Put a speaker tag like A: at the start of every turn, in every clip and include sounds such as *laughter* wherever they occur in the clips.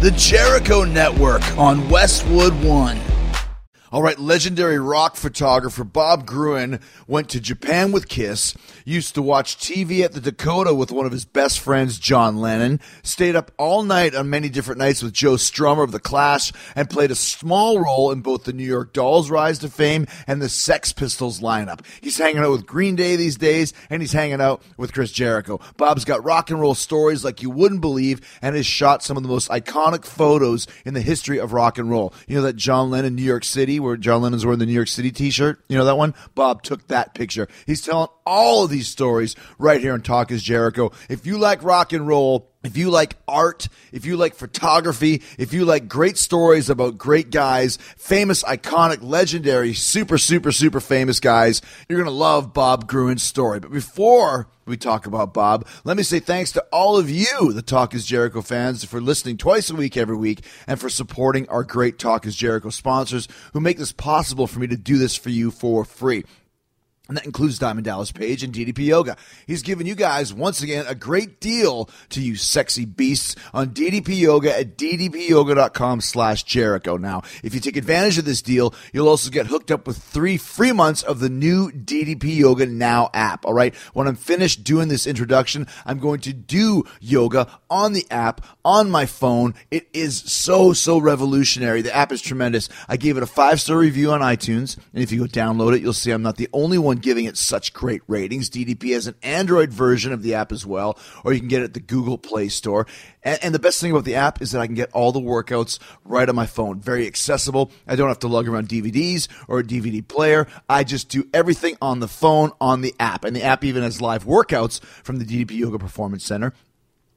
A: The Jericho Network on Westwood One. All right, legendary rock photographer Bob Gruen went to Japan with Kiss, used to watch TV at the Dakota with one of his best friends, John Lennon, stayed up all night on many different nights with Joe Strummer of The Clash, and played a small role in both the New York Dolls' rise to fame and the Sex Pistols lineup. He's hanging out with Green Day these days, and he's hanging out with Chris Jericho. Bob's got rock and roll stories like you wouldn't believe, and has shot some of the most iconic photos in the history of rock and roll. You know that John Lennon, New York City, where John Lennon's wearing the New York City t-shirt. You know that one? Bob took that picture. He's telling all of these stories right here in Talk is Jericho. If you like rock and roll, if you like art, if you like photography, if you like great stories about great guys, famous, iconic, legendary, super, super, super famous guys, you're going to love Bob Gruen's story. But before we talk about Bob, let me say thanks to all of you, the Talk is Jericho fans, for listening twice a week every week and for supporting our great Talk is Jericho sponsors who make this possible for me to do this for you for free. And that includes Diamond Dallas Page and DDP Yoga. He's giving you guys, once again, a great deal to you sexy beasts on DDP Yoga at ddpyoga.com slash Jericho. Now, if you take advantage of this deal, you'll also get hooked up with three free months of the new DDP Yoga Now app. All right. When I'm finished doing this introduction, I'm going to do yoga on the app on my phone. It is so, so revolutionary. The app is tremendous. I gave it a five star review on iTunes. And if you go download it, you'll see I'm not the only one giving it such great ratings. DDP has an Android version of the app as well, or you can get it at the Google Play Store. And, and, the best thing about the app is that I can get all the workouts right on my phone. Very accessible. I don't have to lug around DVDs or a DVD player. I just do everything on the phone on the app. And the app even has live workouts from the DDP Yoga Performance Center.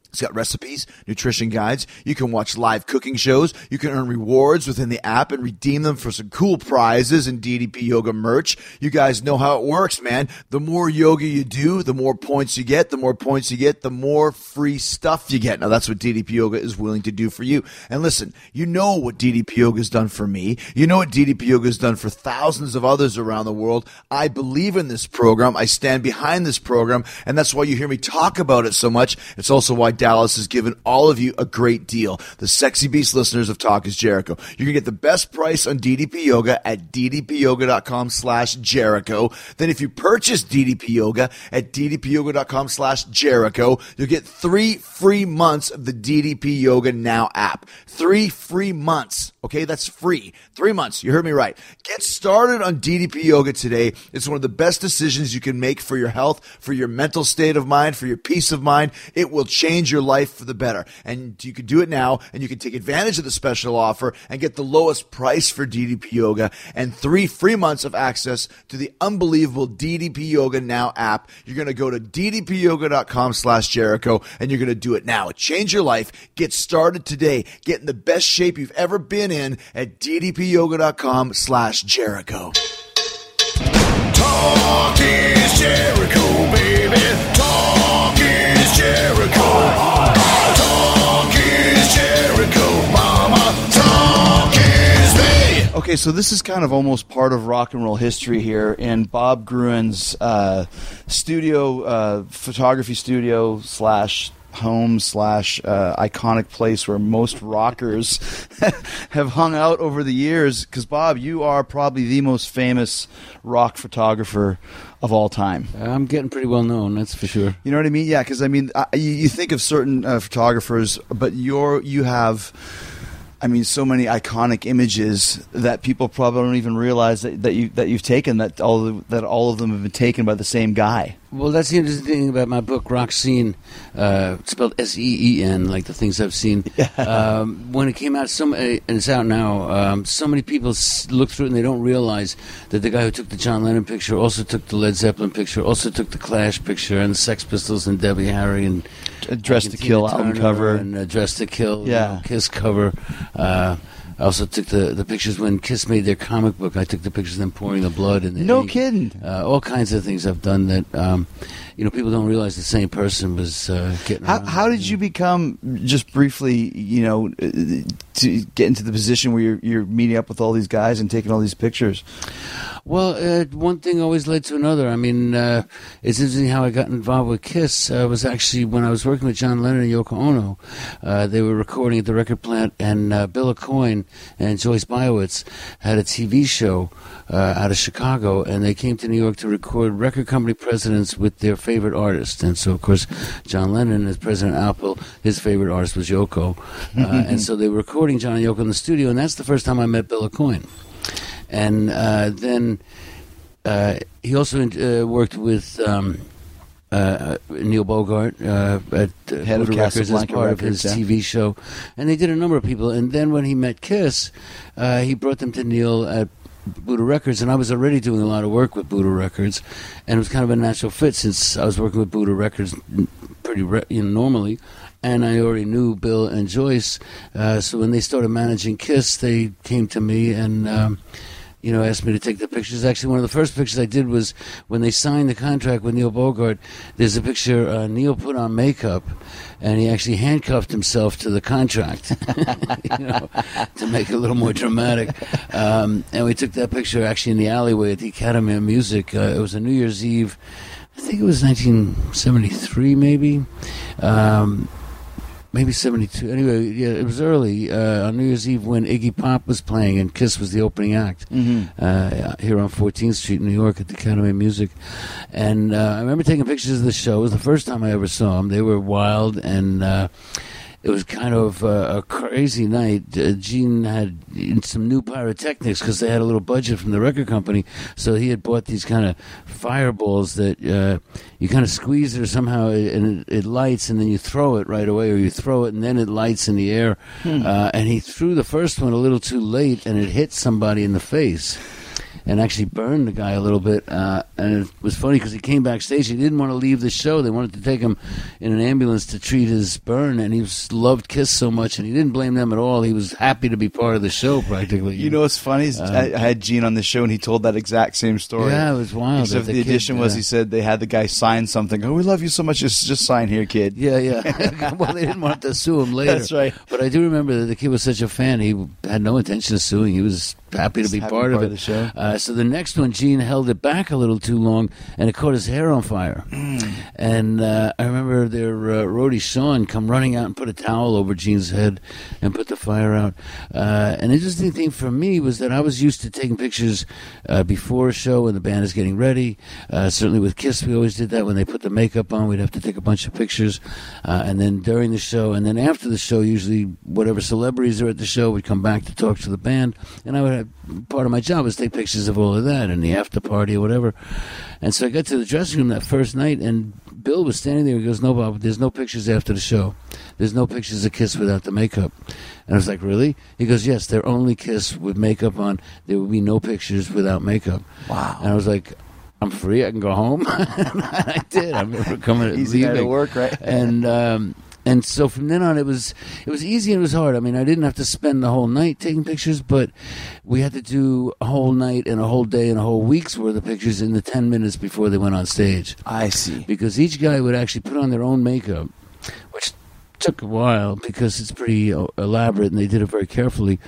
A: It's got recipes, nutrition guides. You can watch live cooking shows. You can earn rewards within the app and redeem them for some cool prizes and DDP Yoga merch. You guys know how it works, man. The more yoga you do, the more points you get. The more points you get, the more free stuff you get. Now, that's what DDP Yoga is willing to do for you. And listen, you know what DDP Yoga has done for me. You know what DDP Yoga has done for thousands of others around the world. I believe in this program. I stand behind this program. And that's why you hear me talk about it so much. It's also why Dallas has given all of you a great deal. The Sexy Beast listeners of Talk is Jericho. You can get the best price on DDP Yoga at ddpyoga.com slash Jericho. Then if you purchase DDP Yoga at ddpyoga.com slash Jericho, you'll get three free months of the DDP Yoga Now app. Three free months. Okay, that's free. Three months. You heard me right. Get started on DDP Yoga today. It's one of the best decisions you can make for your health, for your mental state of mind, for your peace of mind. It will change your life for the better. And you can do it now, and you can take advantage of the special offer and get the lowest price for DDP Yoga and three free months of access to the unbelievable DDP Yoga Now app. You're going to go to ddpyoga.com slash Jericho, and you're going to do it now. Change your life. Get started today. Get in the best shape you've ever been in at ddpyoga.com slash Jericho.
B: Talk is Jericho, baby.
A: Okay, so this is kind of almost part of rock and roll history here in Bob Gruen's uh, studio, uh, photography studio slash home slash uh, iconic place where most rockers *laughs* have hung out over the years. Because Bob, you are probably the most famous rock photographer of all time.
C: I'm getting pretty well known, that's for sure.
A: You know what I mean? Yeah, because I mean, I, you, you think of certain uh, photographers, but you're you have. I mean, so many iconic images that people probably don't even realize that, that you that you've taken that all of, that all of them have been taken by the same guy.
C: Well, that's the interesting thing about my book, Rock Seen, uh, spelled S E E N, like the things I've seen. *laughs* um, when it came out, so many, and it's out now, um, so many people s- look through it and they don't realize that the guy who took the John Lennon picture also took the Led Zeppelin picture, also took the Clash picture, and the Sex Pistols and Debbie Harry and
A: Uh, Dressed to Kill album cover.
C: and uh, Dressed to Kill, you
A: Yeah.
C: know, Kiss cover. Uh, I also took the, the pictures when Kiss made their comic book. I took the pictures of them pouring the blood and the
A: No
C: ink.
A: kidding.
C: Uh, all kinds of things I've done that um, you know people don't realize the same person was uh, getting.
A: How, how did you become just briefly, you know, uh, to get into the position where you're, you're meeting up with all these guys and taking all these pictures?
C: Well, uh, one thing always led to another. I mean, uh, it's interesting how I got involved with Kiss. Uh, was actually when I was working with John Lennon and Yoko Ono. Uh, they were recording at the record plant, and uh, Bill Aucoin and Joyce Biawitz had a TV show uh, out of Chicago, and they came to New York to record record company presidents with their favorite artist, And so, of course, John Lennon, as President Apple, his favorite artist was Yoko, uh, *laughs* and so they were recording John and Yoko in the studio, and that's the first time I met Bill Aucoin and uh, then uh, he also uh, worked with um, uh, Neil Bogart uh, at uh,
A: Head of
C: Records as part of his
A: yeah.
C: TV show, and they did a number of people. And then when he met Kiss, uh, he brought them to Neil at Buddah Records, and I was already doing a lot of work with Buddah Records, and it was kind of a natural fit since I was working with Buddah Records pretty re- you know, normally. And I already knew Bill and Joyce, uh, so when they started managing Kiss, they came to me and um, you know, asked me to take the pictures. Actually, one of the first pictures I did was when they signed the contract with Neil Bogart. There's a picture uh, Neil put on makeup, and he actually handcuffed himself to the contract, *laughs* you know, to make it a little more dramatic. Um, and we took that picture actually in the alleyway at the Academy of Music. Uh, it was a New Year's Eve. I think it was 1973, maybe. Um, maybe 72 anyway yeah it was early uh, on new year's eve when iggy pop was playing and kiss was the opening act uh, here on 14th street in new york at the academy of music. And uh, i remember taking pictures of the show. It was the first time i ever saw them they were wild and uh, it was kind of uh, a crazy night. Uh, Gene had some new pyrotechnics because they had a little budget from the record company. So he had bought these kind of fireballs that uh, you kind of squeeze it or somehow it, and it, it lights, and then you throw it right away, or you throw it and then it lights in the air. Uh, and he threw the first one a little too late, and it hit somebody in the face and actually burned the guy a little bit. Uh, and it was funny because he came backstage. He didn't want to leave the show. They wanted to take him in an ambulance to treat his burn, and he was, loved Kiss so much, and he didn't blame them at all. He was happy to be part of the show, practically.
A: You know what's funny? Is I, I had Gene on the show and he told that exact same story.
C: Yeah, it was wild.
A: Except
C: The
A: the,
C: kid,
A: addition was
C: uh,
A: he said they had the guy sign something. Oh, we love you so much. Just just sign here, kid.
C: Yeah, yeah. *laughs* *laughs* well, they didn't want to sue him later.
A: That's right.
C: But I do remember that the kid was such a fan. He had no intention of suing. He was happy to be part,
A: part
C: of
A: of
C: it.
A: the show.
C: Uh, so the next one, Gene held it back a little too long, and it caught his hair on fire.
A: Mm.
C: And uh, I remember their uh, roadie Sean come running out and put a towel over Gene's head and put the fire out. Uh, an interesting thing for me was that I was used to taking pictures uh, before a show when the band is getting ready. Uh, certainly with Kiss, we always did that. When they put the makeup on, we'd have to take a bunch of pictures. Uh, and then during the show, and then after the show, usually whatever celebrities are at the show would come back to talk to the band. And I would part of my job was take pictures of all of that and the after party or whatever. And so I got to the dressing room that first night, and Bill was standing there. He goes, "No, Bob, there's no pictures after the show. There's no pictures of Kiss without the makeup." And I was like, "Really?" He goes, "Yes, they're only Kiss with makeup on. There will be no pictures without makeup."
A: Wow.
C: And I was like. I'm free. I can go home. *laughs* I did. I remember coming
A: Easy
C: leaving.
A: at work, right?
C: And um, and so from then on, it was it was easy and it was hard. I mean, I didn't have to spend the whole night taking pictures, but we had to do a whole night and a whole day and a whole week's worth of pictures in the ten minutes before they went on stage.
A: I see.
C: Because each guy would actually put on their own makeup, which took a while because it's pretty uh, elaborate and they did it very carefully.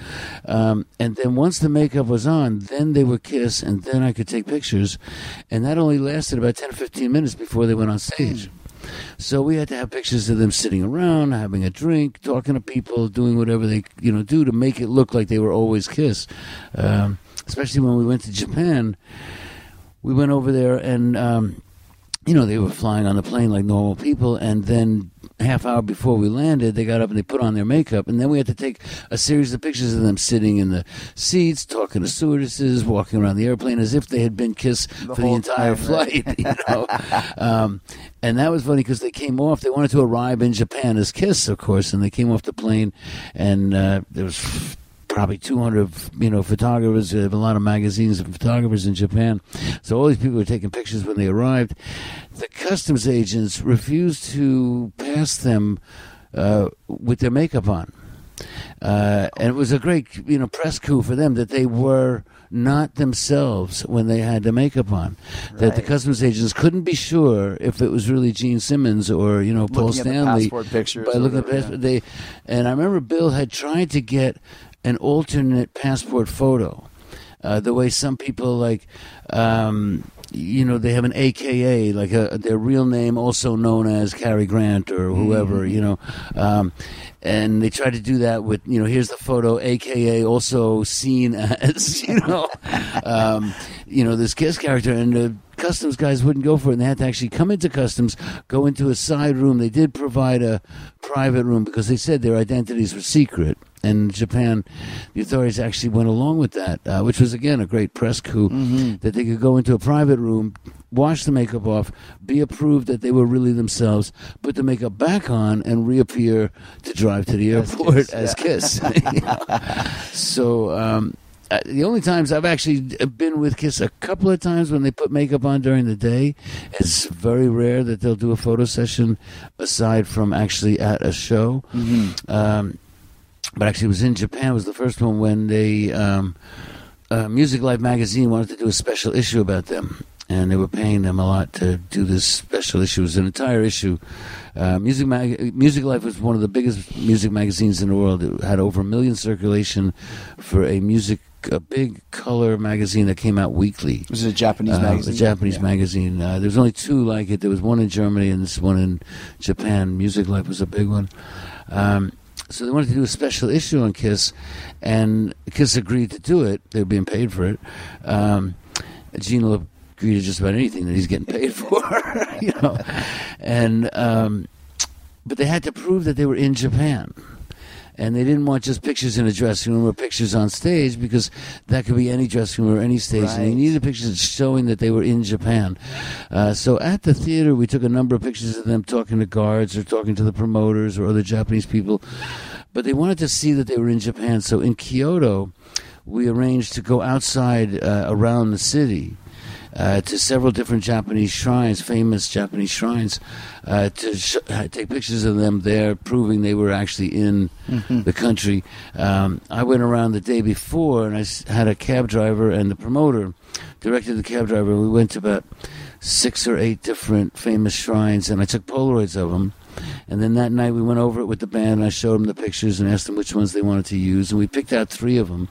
C: Um, and then once the makeup was on, then they would kiss and then I could take pictures. And that only lasted about 10 or 15 minutes before they went on stage. So we had to have pictures of them sitting around, having a drink, talking to people, doing whatever they you know do to make it look like they were always Kiss. Um, especially when we went to Japan, we went over there and. Um, you know, they were flying on the plane like normal people, and then half hour before we landed, they got up and they put on their makeup, and then we had to take a series of pictures of them sitting in the seats, talking to stewardesses, walking around the airplane as if they had been kissed for the entire
D: time, right?
C: flight. *laughs* You know, um, and that was funny because they came off. They wanted to arrive in Japan as Kiss, of course, and they came off the plane, and uh, there was probably 200 you know photographers. A lot of magazines and photographers in japan. So all these people were taking pictures when they arrived. The customs agents refused to pass them uh, with their makeup on. Uh, and it was a great you know press coup for them that they were not themselves when they had the makeup on. That the customs agents couldn't be sure if it was really Gene Simmons or you know Paul
D: Looking
C: Stanley by looking at passport. They and I remember Bill had tried to get an alternate passport photo. Uh, the way some people like um, you know they have an AKA like a, their real name also known as Cary Grant or whoever you know. Um, and they try to do that with you know here's the photo AKA also seen *laughs* as you know. *laughs* Um, you know this Kiss character and the customs guys wouldn't go for it and they had to actually come into customs go into a side room they did provide a private room because they said their identities were secret and Japan, the authorities actually went along with that, uh, which was again a great press coup. That they could go into a private room, wash the makeup off, be approved that they were really themselves, put the makeup back on, and reappear to drive to the
D: As
C: airport
D: Kiss,
C: as
D: yeah.
C: Kiss. *laughs* So. Um, the only times I've actually been with Kiss a couple of times when they put makeup on during the day. It's very rare that they'll do a photo session aside from actually at a show. Um, but actually, it was in Japan. Was the first one when they um, uh, Music Life magazine wanted to do a special issue about them, and they were paying them a lot to do this special issue. It was an entire issue. Uh, Music Mag- Music Life was one of the biggest music magazines in the world. It had over a million circulation for a music, a big color magazine that came out weekly.
D: Was it a Japanese
C: Uh,
D: magazine?
C: A Japanese
D: Yeah.
C: magazine. Uh, there's only two like it. There was one in Germany and this one in Japan. Music Life was a big one. Um, so they wanted to do a special issue on Kiss, and Kiss agreed to do it. They were being paid for it. Um, Gene will agree to just about anything that he's getting paid *laughs* for, *laughs* you know. And um, but they had to prove that they were in Japan. And they didn't want just pictures in a dressing room or pictures on stage because that could be any dressing room or any stage. And they needed pictures showing that they were in Japan. Uh, so at the theater, we took a number of pictures of them talking to guards or talking to the promoters or other Japanese people. But they wanted to see that they were in Japan. So in Kyoto, we arranged to go outside uh, around the city uh, to several different Japanese shrines, famous Japanese shrines, uh, to sh- uh, take pictures of them there, proving they were actually in the country. Um, I went around the day before, and I had a cab driver and the promoter directed the cab driver. We went to about six or eight different famous shrines, and I took Polaroids of them. And then that night we went over it with the band, and I showed them the pictures and asked them which ones they wanted to use, and we picked out three of them.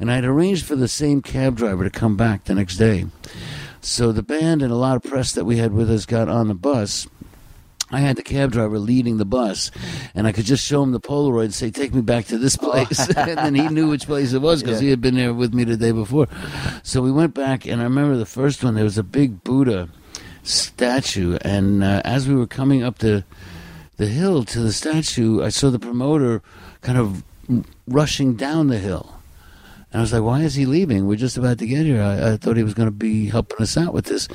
C: And I had arranged for the same cab driver to come back the next day. So the band and a lot of press that we had with us got on the bus. I had the cab driver leading the bus, and I could just show him the Polaroid and say, "Take me back to this place," *laughs* and then he knew which place it was because he had been there with me the day before. So we went back, and I remember the first one. There was a big Buddha statue, and uh, as we were coming up the the hill to the statue, I saw the promoter kind of rushing down the hill. And I was like, why is he leaving? We're just about to get here. I, I thought he was going to be helping us out with this.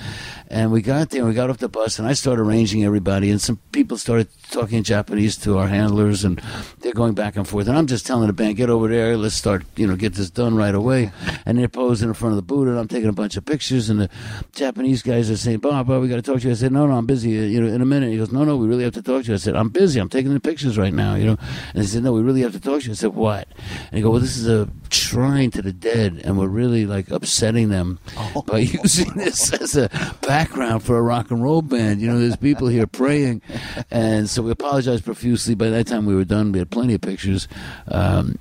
C: And we got there, and we got off the bus, and I started arranging everybody, and some people started talking Japanese to our handlers, and they're going back and forth. And I'm just telling the band, get over there, let's start, you know, get this done right away. And they're posing in front of the Buddha, and I'm taking a bunch of pictures, and the Japanese guys are saying, Bob, Bob, we got to talk to you. I said, no, no, I'm busy, uh, you know, in a minute. He goes, no, no, we really have to talk to you. I said, I'm busy. I'm taking the pictures right now, you know. And he said, no, we really have to talk to you. I said, what? And he goes, well, this is a shrine to the dead, and we're really like upsetting them by *laughs* using this as a background for a rock and roll band. You know, there's people here praying, and so we apologized profusely. By that time, we were done. We had plenty of pictures. Um,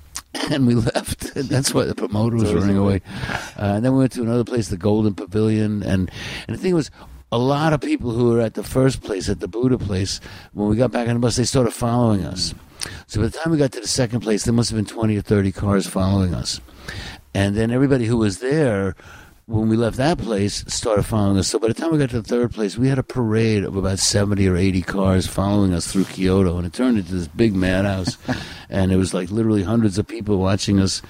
C: and we *laughs* left. And that's why the promoter was running away. Uh, and then we went to another place, the Golden Pavilion, and and the thing was, a lot of people who were at the first place, at the Buddha place, when we got back on the bus, they started following us. So by the time we got to the second place, there must have been 20 or 30 cars following us. And then everybody who was there when we left that place started following us. So by the time we got to the third place, we had a parade of about 70 or 80 cars following us through Kyoto. And it turned into this big madhouse. *laughs* and it was like literally hundreds of people watching us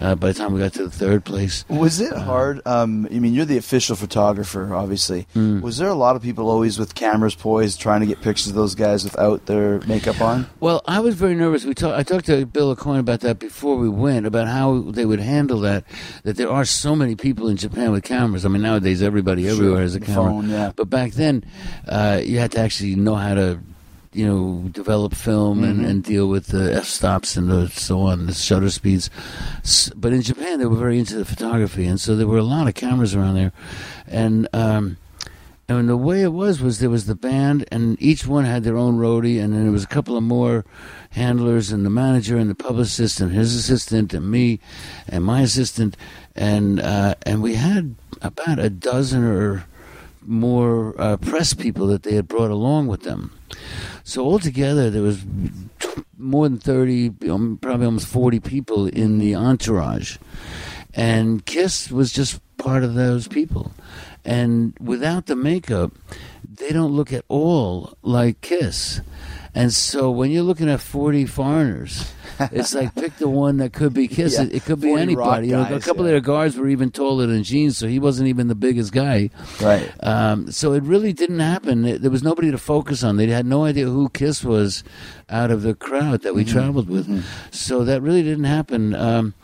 C: uh, by the time we got to the third place.
D: Was it hard? Um, I mean, you're the official photographer, obviously.
C: Hmm.
D: Was there a lot of people always with cameras poised, trying to get pictures of those guys without their makeup on?
C: Well, I was very nervous. We talk, I talked to Bill Aucoin about that before we went, about how they would handle that. That there are so many people in Japan with cameras. I mean, nowadays everybody everywhere has a camera.
D: phone, yeah.
C: But back then, uh, you had to actually know how to, you know, develop film and, and deal with the f stops and the so on, the shutter speeds. But in Japan, they were very into the photography, and so there were a lot of cameras around there, and. Um, and the way it was was there was the band, and each one had their own roadie, and then there was a couple of more handlers, and the manager, and the publicist, and his assistant, and me, and my assistant, and uh, and we had about a dozen or more uh, press people that they had brought along with them. So altogether, there was more than thirty, um, probably almost forty people in the entourage, and Kiss was just part of those people. And without the makeup, they don't look at all like Kiss. And so when you're looking at 40 foreigners, it's like pick the one that could be Kiss.
D: Yeah,
C: it, it could be
D: 40 rock
C: anybody. You know, a couple
D: yeah.
C: of their guards were even taller than Gene, so he wasn't even the biggest guy.
D: Right.
C: Um, so it really didn't happen. It- There was nobody to focus on. They had no idea who Kiss was out of the crowd that we
D: Mm-hmm.
C: traveled with. So that really didn't happen. Um,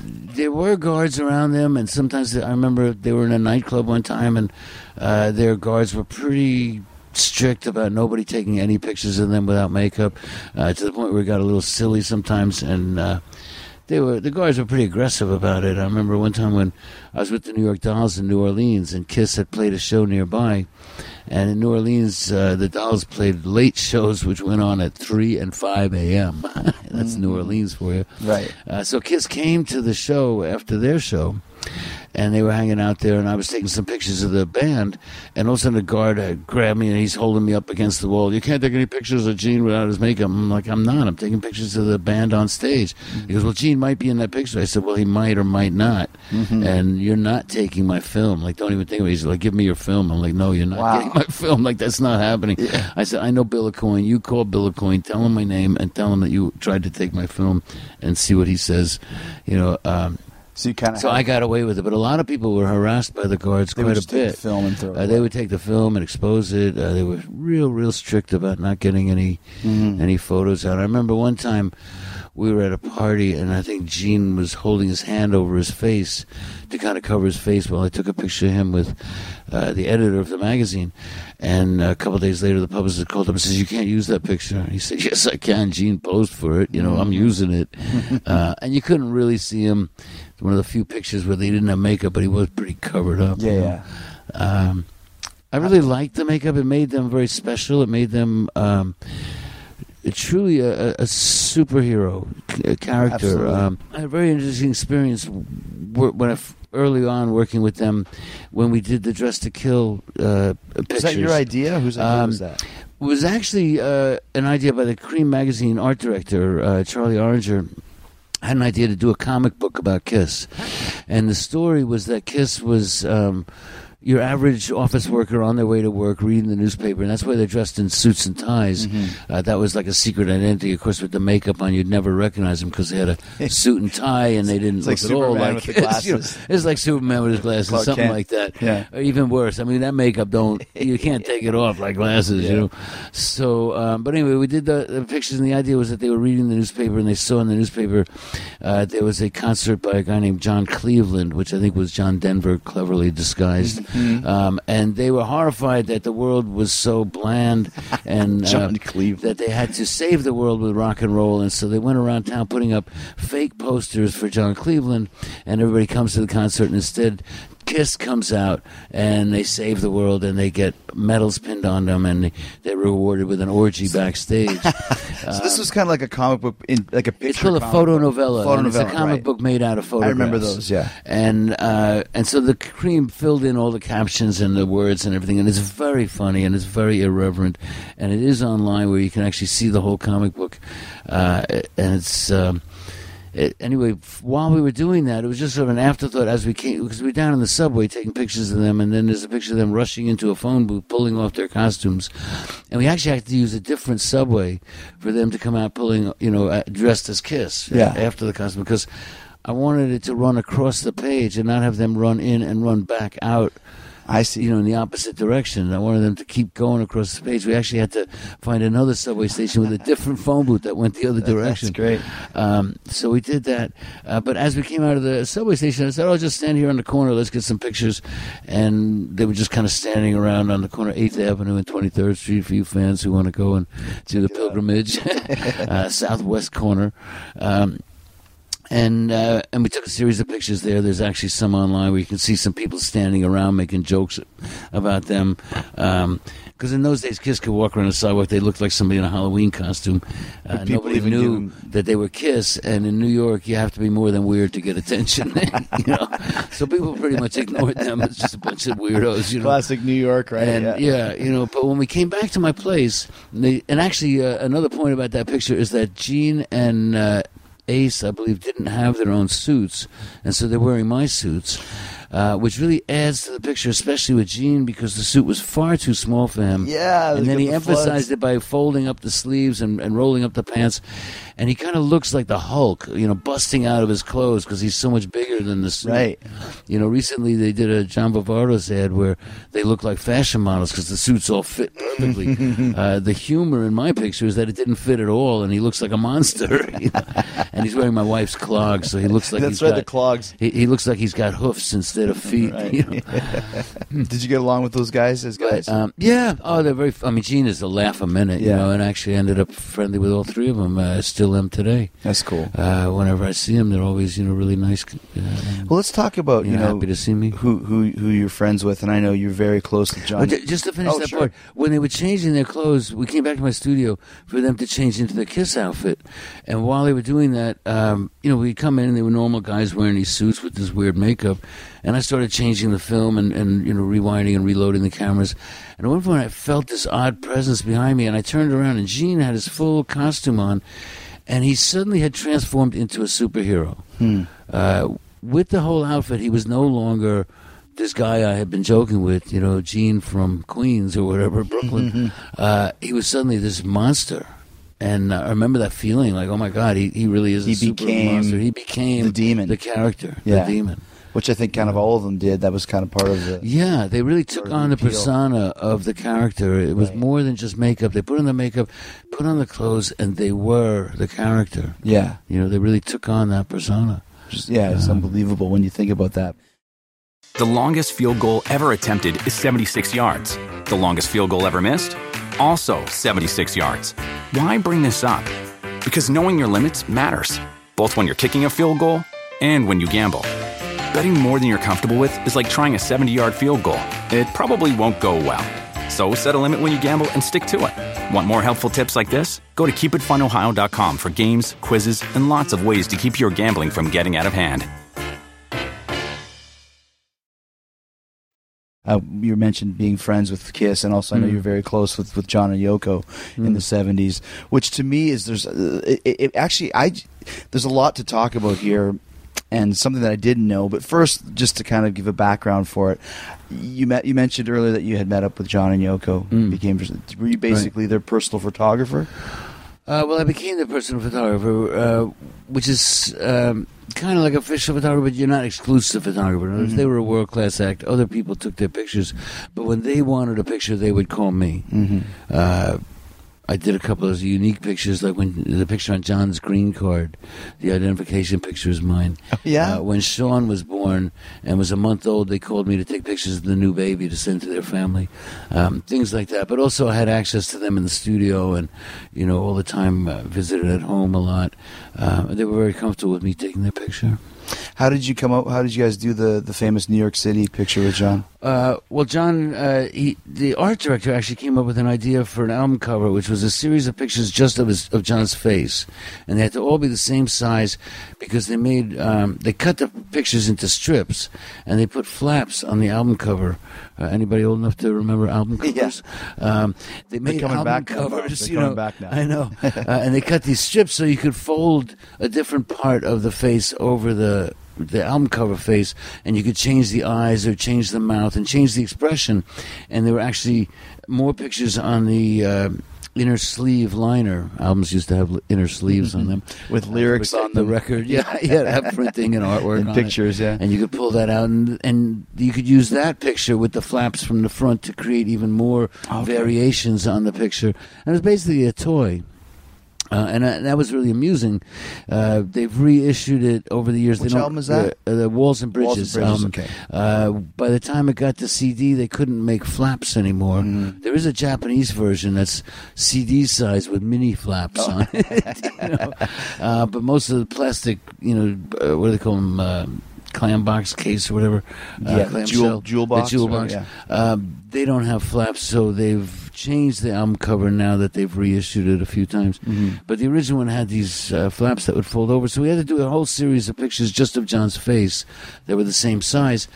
C: there were guards around them, and sometimes I remember they were in a nightclub one time, and uh, their guards were pretty strict about nobody taking any pictures of them without makeup, uh, to the point where it got a little silly sometimes, and. Uh, they were the guards were pretty aggressive about it. I remember one time when I was with the New York Dolls in New Orleans, and Kiss had played a show nearby, and in New Orleans, uh, the Dolls played late shows, which went on at three and five a.m. *laughs* That's New Orleans for you,
D: Right.
C: uh, so Kiss came to the show after their show, and they were hanging out there, and I was taking some pictures of the band, and all of a sudden the guard uh, grabbed me and he's holding me up against the wall. You can't take any pictures of Gene without his makeup. I'm like, I'm not. I'm taking pictures of the band on stage. He goes, Well, Gene might be in that picture. I said, Well, he might or might not, and you're not taking my film. Like, don't even think of it. He's like, Give me your film. I'm like, No, you're not
D: Wow.
C: getting my film. Like, that's not happening. I said, I know Bill Coin. You call Bill Coin. Tell him my name and tell him that you tried to take my film and see what he says. You know. Um,
D: So you kind of
C: so I got away with it, but a lot of people were harassed by the guards quite a bit.
D: the film and throw it
C: Uh, they would take the film and expose it. Uh, they were real, real strict about not getting any
D: Mm-hmm.
C: any photos out. I remember one time we were at a party, and I think Gene was holding his hand over his face to kind of cover his face while I took a picture of him with uh, the editor of the magazine. And a couple of days later, the publicist called up and says, "You can't use that picture." He said, "Yes, I can." Gene posed for it. You know, I'm using it, *laughs* uh, and you couldn't really see him. It's one of the few pictures where they didn't have makeup, but he was pretty covered up.
D: Yeah,
C: you know.
D: yeah.
C: Um, I really liked the makeup. It made them very special. It made them um, truly a, a a superhero c- character.
D: Absolutely.
C: Um, I had a very interesting experience when I f- early on working with them when we did the Dressed to Kill uh, pictures.
D: Is that your idea? Whose idea
C: Um,
D: was that?
C: It was actually uh, an idea by the Creem magazine art director uh, Charlie Auringer. Had an idea to do a comic book about Kiss, and the story was that Kiss was um, your average office worker on their way to work, reading the newspaper, and that's why they're dressed in suits and ties.
D: Mm-hmm.
C: Uh, that was like a secret identity. Of course, with the makeup on, you'd never recognize them because they had a *laughs* suit and tie, and they didn't
D: It's like
C: look at all like Kiss, *laughs* you know. It's like Superman with his glasses,
D: Clark
C: something
D: Kent.
C: like that.
D: Yeah.
C: Or even worse. I mean, that makeup don't *laughs* you can't take it off like glasses, you know. So, um, but anyway, we did the, the pictures, and the idea was that they were reading the newspaper, and they saw in the newspaper uh, there was a concert by a guy named John Cleveland, which I think was John Denver, cleverly disguised,
D: Mm-hmm.
C: um, and they were horrified that the world was so bland *laughs* and uh,
D: Cleveland.
C: that they had to save the world with rock and roll, and so they went around town putting up fake posters for John Cleveland, and everybody comes to the concert, and instead Kiss comes out and they save the world and they get medals pinned on them and they're rewarded with an orgy backstage. *laughs*
D: So this was kind of like a comic book, in, like a picture.
C: It's called a photo novella.
D: Photo
C: and it's a comic
D: right.
C: book made out of photographs.
D: I remember those, yeah.
C: And uh, and so the Creem filled in all the captions and the words and everything, and it's very funny and it's very irreverent, and it is online where you can actually see the whole comic book, uh, and it's. Um, it, anyway, while we were doing that, it was just sort of an afterthought as we came because we were down in the subway taking pictures of them, and then there's a picture of them rushing into a phone booth, pulling off their costumes, and we actually had to use a different subway for them to come out pulling, you know, uh, dressed as Kiss
D: Yeah.
C: after the costume because I wanted it to run across the page and not have them run in and run back out.
D: I see.
C: You know, in the opposite direction. I wanted them to keep going across the page. We actually had to find another subway station with a different phone booth that went the other *laughs* direction.
D: That's great.
C: Um, so we did that. Uh, but as we came out of the subway station, I said, "Oh, just stand here on the corner. Let's get some pictures." And they were just kind of standing around on the corner, Eighth Avenue and Twenty Third Street, for you fans who want to go and do the pilgrimage, *laughs* uh, southwest corner. Um, and uh, and we took a series of pictures there. There's actually some online where you can see some people standing around making jokes about them. Because in those days, Kiss could walk around the sidewalk. They looked like somebody in a Halloween costume. Uh, nobody knew that they were Kiss. And in New York, you have to be more than weird to get attention. *laughs* you know, so people pretty much ignored them It's just a bunch of weirdos. You know,
D: Classic New York, right?
C: and yeah. you know, but when we came back to my place, they, and actually uh, another point about that picture is that Gene and uh, Ace, I believe, didn't have their own suits, and so they're wearing my suits. Uh, which really adds to the picture, especially with Gene, because the suit was far too small for him.
D: Yeah,
C: and then he
D: the
C: emphasized
D: floods.
C: it by folding up the sleeves and, and rolling up the pants, and he kind of looks like the Hulk, you know, busting out of his clothes because he's so much bigger than the suit.
D: Right.
C: You know, recently they did a John Varvatos ad where they look like fashion models because the suits all fit perfectly. *laughs* uh, the humor in my picture is that it didn't fit at all, and he looks like a monster. *laughs* you know? And he's wearing my wife's clogs, so he looks like
D: That's
C: he's
D: right,
C: got,
D: the clogs.
C: He, he looks like he's got hoofs instead of feet.
D: Right.
C: you know? *laughs*
D: Did you get along with those guys as guys?
C: But, um, yeah. Oh, they're very. I mean, Gene is a laugh a minute, you
D: Yeah.
C: know, and actually ended up friendly with all three of them. Uh, still am today.
D: That's cool.
C: Uh, whenever I see them, they're always, you know, really nice. Uh,
D: Well, let's talk about
C: you
D: you
C: know,
D: know
C: happy to see me.
D: who who who you're friends with, and I know you're very close to John.
C: But just to finish
D: Oh,
C: that
D: sure.
C: part, when they were changing their clothes, we came back to my studio for them to change into the Kiss outfit. And while they were doing that, um, you know, we'd come in and they were normal guys wearing these suits with this weird makeup. And I started changing the film and, and you know, rewinding and reloading the cameras. And at one point, I felt this odd presence behind me, and I turned around, and Gene had his full costume on, and he suddenly had transformed into a superhero. Uh, with the whole outfit, he was no longer this guy I had been joking with, you know, Gene from Queens or whatever, Brooklyn. *laughs* uh, he was suddenly this monster. And I remember that feeling like, oh my God, he, he really is a
D: He
C: super
D: became
C: monster. He became
D: the demon.
C: the character,
D: Yeah.
C: the demon.
D: Which I think kind of all of them did. That was kind of part of the.
C: Yeah, they really took on the
D: appeal.
C: persona of the character. It was
D: Right.
C: more than just makeup. They put on the makeup, put on the clothes, and they were the character.
D: Yeah,
C: You know, they really took on that persona.
D: just, yeah, it's uh-huh. unbelievable when you think about that.
E: The longest field goal ever attempted is 76 yards. The longest field goal ever missed? Also 76 yards. Why bring this up? Because knowing your limits matters, both when you're kicking a field goal and when you gamble. Betting more than you're comfortable with is like trying a 70 yard field goal. It probably won't go well. So set a limit when you gamble and stick to it. Want more helpful tips like this? Go to keepitfunohio.com for games, quizzes, and lots of ways to keep your gambling from getting out of hand.
D: Uh, you mentioned being friends with Kiss, and also I know
C: Mm.
D: you're very close with, with John and Yoko in the '70s. Which to me is there's uh, it, it, actually I there's a lot to talk about here, and something that I didn't know. But first, just to kind of give a background for it, you met you mentioned earlier that you had met up with John and Yoko.
C: Mm.
D: Became were you basically their personal photographer?
C: Uh, well, I became the personal photographer, uh, which is um, kind of like official photographer, but you're not exclusive photographer. Words, They were a world class act. Other people took their pictures, but when they wanted a picture, they would call me.
D: Mm-hmm.
C: Uh, I did a couple of unique pictures, like when the picture on John's green card, the identification picture is mine.
D: yeah?
C: Uh, when Sean was born and was a month old, they called me to take pictures of the new baby to send to their family, um, things like that. But also, I had access to them in the studio, and you know, all the time uh, visited at home a lot. Uh, they were very comfortable with me taking their picture.
D: How did you come up? How did you guys do the the famous New York City picture with John?
C: Uh, well, John, uh, he, the art director, actually came up with an idea for an album cover, which was a series of pictures just of his of John's face, and they had to all be the same size because they made um, they cut the pictures into strips and they put flaps on the album cover. Uh, anybody old enough to remember album *laughs*
D: Yeah.
C: covers? Um, they made
D: coming
C: album
D: back
C: covers.
D: They're
C: you
D: coming
C: know,
D: back now.
C: I know, *laughs* uh, and they cut these strips so you could fold a different part of the face over the the album cover face, and you could change the eyes or change the mouth and change the expression. And there were actually more pictures on the uh, inner sleeve liner. Albums used to have inner sleeves on them *laughs*
D: With lyrics on
C: the record. Yeah, yeah, have printing and artwork
D: And
C: on it.
D: pictures, yeah.
C: And you could pull that out, and and you could use that picture with the flaps from the front to create even more
D: Okay.
C: variations on the picture. And it's basically a toy. Uh, and uh, that was really amusing. Uh, they've reissued it over the years.
D: Which
C: they
D: album is that?
C: Uh, the Walls and
D: Walls and
C: Bridges.
D: Bridges,
C: album.
D: okay.
C: Uh, by the time it got to CD, they couldn't make flaps anymore.
D: Mm-hmm.
C: There is a Japanese version that's CD size with mini flaps
D: Oh.
C: on it. *laughs* you know? uh, but most of the plastic, you know, uh, what do they call them? Uh, clam box case or whatever. Uh,
D: Yeah,
C: clam
D: jewel- jewel
C: The
D: box
C: jewel
D: or-
C: box.
D: yeah.
C: Um, they don't have flaps, so they've changed the album cover now that they've reissued it a few times.
D: Mm-hmm.
C: But the original one had these uh, flaps that would fold over, so we had to do a whole series of pictures just of John's face that were the same size.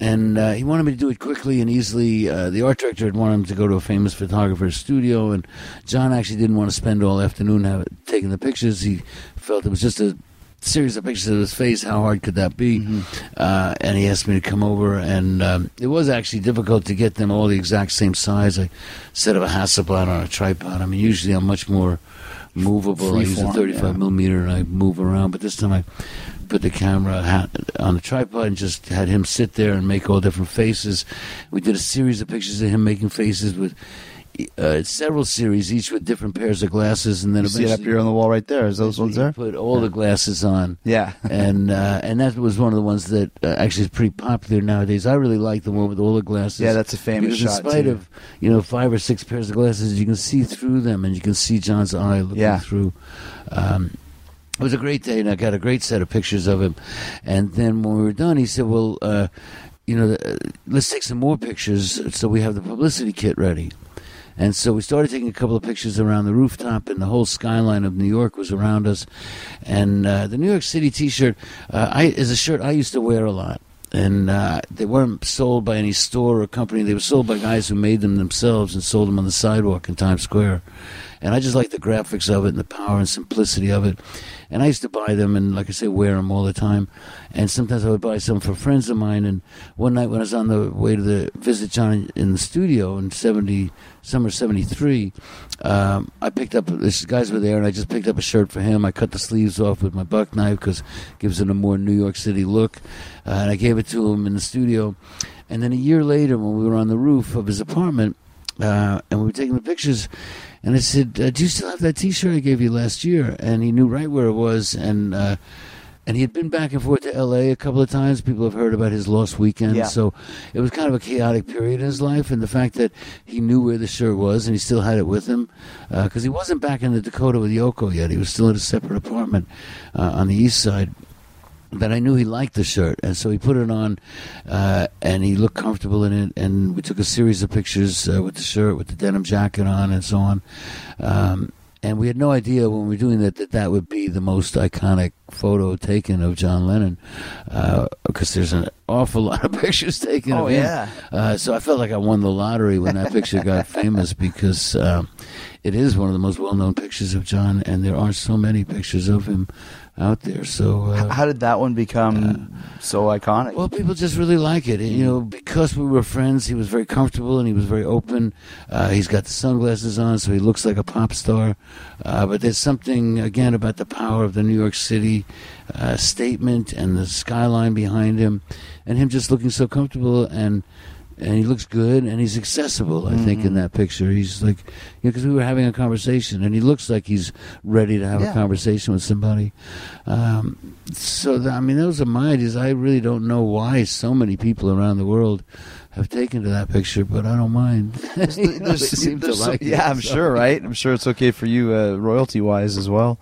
C: And uh, he wanted me to do it quickly and easily. Uh, the art director had wanted him to go to a famous photographer's studio, and John actually didn't want to spend all afternoon have, taking the pictures. He felt it was just a series of pictures of his face. How hard could that be?
D: Mm-hmm.
C: Uh, and he asked me to come over, and um, it was actually difficult to get them all the exact same size. I set up a Hasselblad on a tripod. I mean, usually I'm much more movable. I use a 35
D: yeah.
C: millimeter, and I move around. But this time I put the camera on the tripod and just had him sit there and make all different faces. We did a series of pictures of him making faces with. Uh, several series, each with different pairs of glasses, and then
D: You see it up here on the wall right there. Is those ones there?
C: Put all the glasses on.
D: Yeah. *laughs*
C: and uh, and that was one of the ones that uh, actually is pretty popular nowadays. I really like the one with all the glasses.
D: Yeah, that's a famous
C: because
D: shot,
C: In spite
D: too.
C: of you know five or six pairs of glasses, you can see through them, and you can see John's eye looking
D: Yeah.
C: through. Um, it was a great day, and I got a great set of pictures of him. And then when we were done, he said, "Well, uh, you know, uh, let's take some more pictures so we have the publicity kit ready." And so we started taking a couple of pictures around the rooftop, and the whole skyline of New York was around us. And uh, the New York City T-shirt uh, is a shirt I used to wear a lot. And uh, they weren't sold by any store or company. They were sold by guys who made them themselves and sold them on the sidewalk in Times Square. And I just like the graphics of it and the power and simplicity of it. And I used to buy them and, like I say, wear them all the time. And sometimes I would buy some for friends of mine. And one night when I was on the way to the visit John in the studio in seventy summer seventy three, um, I picked up this guys were there, and I just picked up a shirt for him. I cut the sleeves off with my buck knife because it gives it a more New York City look. Uh, and I gave it to him in the studio. And then a year later, when we were on the roof of his apartment, uh, and we were taking the pictures. And I said, uh, "Do you still have that T-shirt I gave you last year?" And he knew right where it was, and uh, and he had been back and forth to L.A. a couple of times. People have heard about his lost weekend,
D: Yeah.
C: so it was kind of a chaotic period in his life. And the fact that he knew where the shirt was and he still had it with him, because he wasn't back in the Dakota with Yoko yet. He was still in a separate apartment uh, on the east side but I knew he liked the shirt, and so he put it on, uh, and he looked comfortable in it. And we took a series of pictures uh, with the shirt, with the denim jacket on, and so on. Um, and we had no idea when we were doing that that that would be the most iconic photo taken of John Lennon, because there's an awful lot of *laughs* pictures taken
D: Oh,
C: of him.
D: yeah.
C: Uh, so I felt like I won the lottery when that picture got *laughs* famous because um, it is one of the most well-known pictures of John, and there aren't so many pictures of him out there. So uh,
D: How did that one become so iconic?
C: well, people just really like it. And, you know, because we were friends, he was very comfortable and he was very open. Uh, he's got the sunglasses on, so he looks like a pop star. Uh, but there's something, again, about the power of the New York City uh, statement and the skyline behind him, and him just looking so comfortable and. And he looks good, and he's accessible. I think in that picture, he's like, you know, because we were having a conversation, and he looks like he's ready to have
D: Yeah.
C: a conversation with somebody. Um, so, th- I mean, those are my ideas. I really don't know why so many people around the world have taken to that picture, but I don't mind. *laughs* You know,
D: There's-
C: they seem
D: so-
C: it,
D: yeah, I'm
C: so.
D: sure, right? I'm sure it's okay for you, uh, royalty wise as well.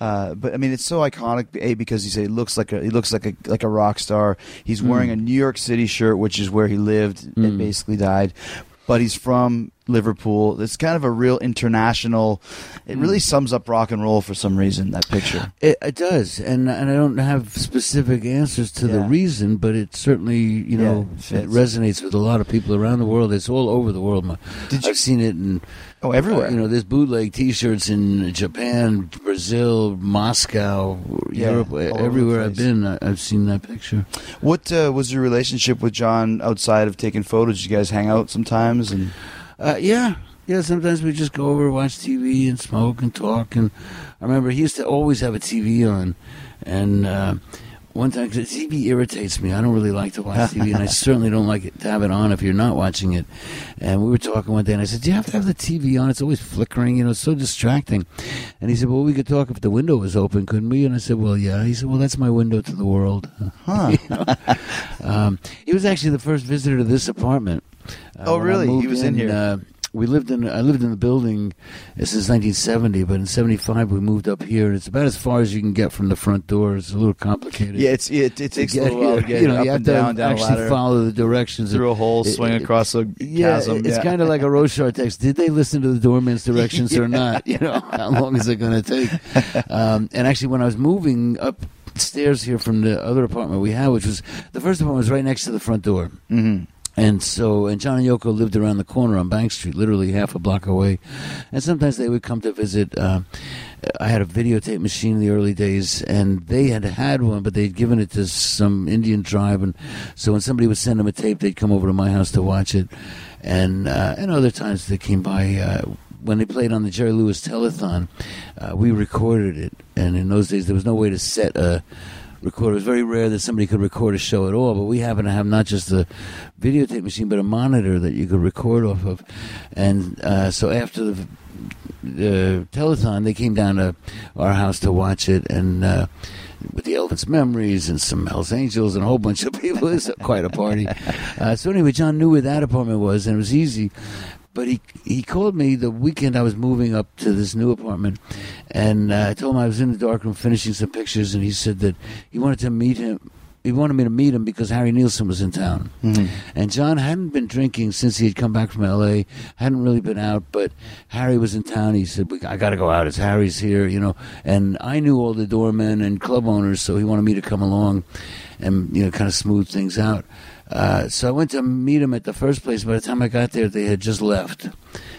D: Uh, but I mean, it's so iconic. A because you say he looks like a he looks like a like a rock star. He's wearing a New York City shirt, which is where he lived and basically died. But he's from Liverpool. It's kind of a real international. It really sums up rock and roll for some reason. That picture.
C: It, it does, and and I don't have specific answers to the reason, but it certainly you know
D: Yeah, it
C: it resonates with a lot of people around the world. It's all over the world.
D: Did you-
C: I've seen it in
D: Oh, everywhere.
C: uh, you know, there's bootleg T-shirts in Japan, Brazil, Moscow,
D: Yeah,
C: Europe,
D: all over the
C: everywhere I've been. I, I've seen that picture.
D: What uh, was your relationship with John outside of taking photos? Did you guys hang out sometimes? And
C: Uh, yeah, yeah. Sometimes we just go over, watch TV, and smoke and talk. And I remember he used to always have a TV on, and uh, one time 'cause the TV irritates me. I don't really like to watch TV, and I *laughs* certainly don't like it to have it on if you're not watching it. And we were talking one day, and I said, "Do you have to have the TV on? It's always flickering. You know, it's so distracting." And he said, "Well, we could talk if the window was open, couldn't we?" And I said, "Well, yeah." He said, "Well, that's my window to the world." *laughs*
D: Huh.
C: You know? um, he was actually the first visitor to this apartment. Uh,
D: Oh, really? He was in here.
C: Uh, we lived in. I lived in the building uh, since 1970, but in '75 we moved up here, and it's about as far as you can get from the front door. It's a little complicated.
D: yeah, it's it, it takes a little while to get
C: you know,
D: up
C: you have
D: and
C: to
D: down, down
C: actually
D: ladder,
C: follow the directions
D: through a hole,
C: It-
D: swing
C: it-
D: across a
C: yeah,
D: chasm.
C: it's
D: yeah.
C: kind of like a Rorschach test. Did they listen to the doorman's *laughs* directions or not? You know, how long is it going to take? *laughs* Um, and actually, when I was moving upstairs here from the other apartment we had, which was the first apartment was right next to the front door.
D: Mhm.
C: And so, and John and Yoko lived around the corner on Bank Street, literally half a block away. And sometimes they would come to visit. Uh, I had a videotape machine in the early days, and they had had one, but they'd given it to some Indian tribe. And so, when somebody would send them a tape, they'd come over to my house to watch it. And uh, and other times they came by. Uh, when they played on the Jerry Lewis Telethon, uh, we recorded it, and in those days there was no way to set a recorder. It was very rare that somebody could record a show at all, but we happened to have not just a videotape machine, but a monitor that you could record off of. And uh, so after the the telethon, they came down to our house to watch it, and uh, with the Elephant's Memory and some Hells Angels and a whole bunch of people, it was quite a party. *laughs* Uh, so anyway, John knew where that apartment was, and it was easy. But he he called me the weekend I was moving up to this new apartment, and uh, I told him I was in the darkroom finishing some pictures, and he said that he wanted to meet him. He wanted me to meet him because Harry Nilsson was in town, and John hadn't been drinking since he had come back from L.A. hadn't really been out, but Harry was in town. He said, "I got to go out. It's Harry's here," you know. And I knew all the doormen and club owners, so he wanted me to come along, and you know, kind of smooth things out. Uh, so I went to meet him at the first place. By the time I got there, they had just left.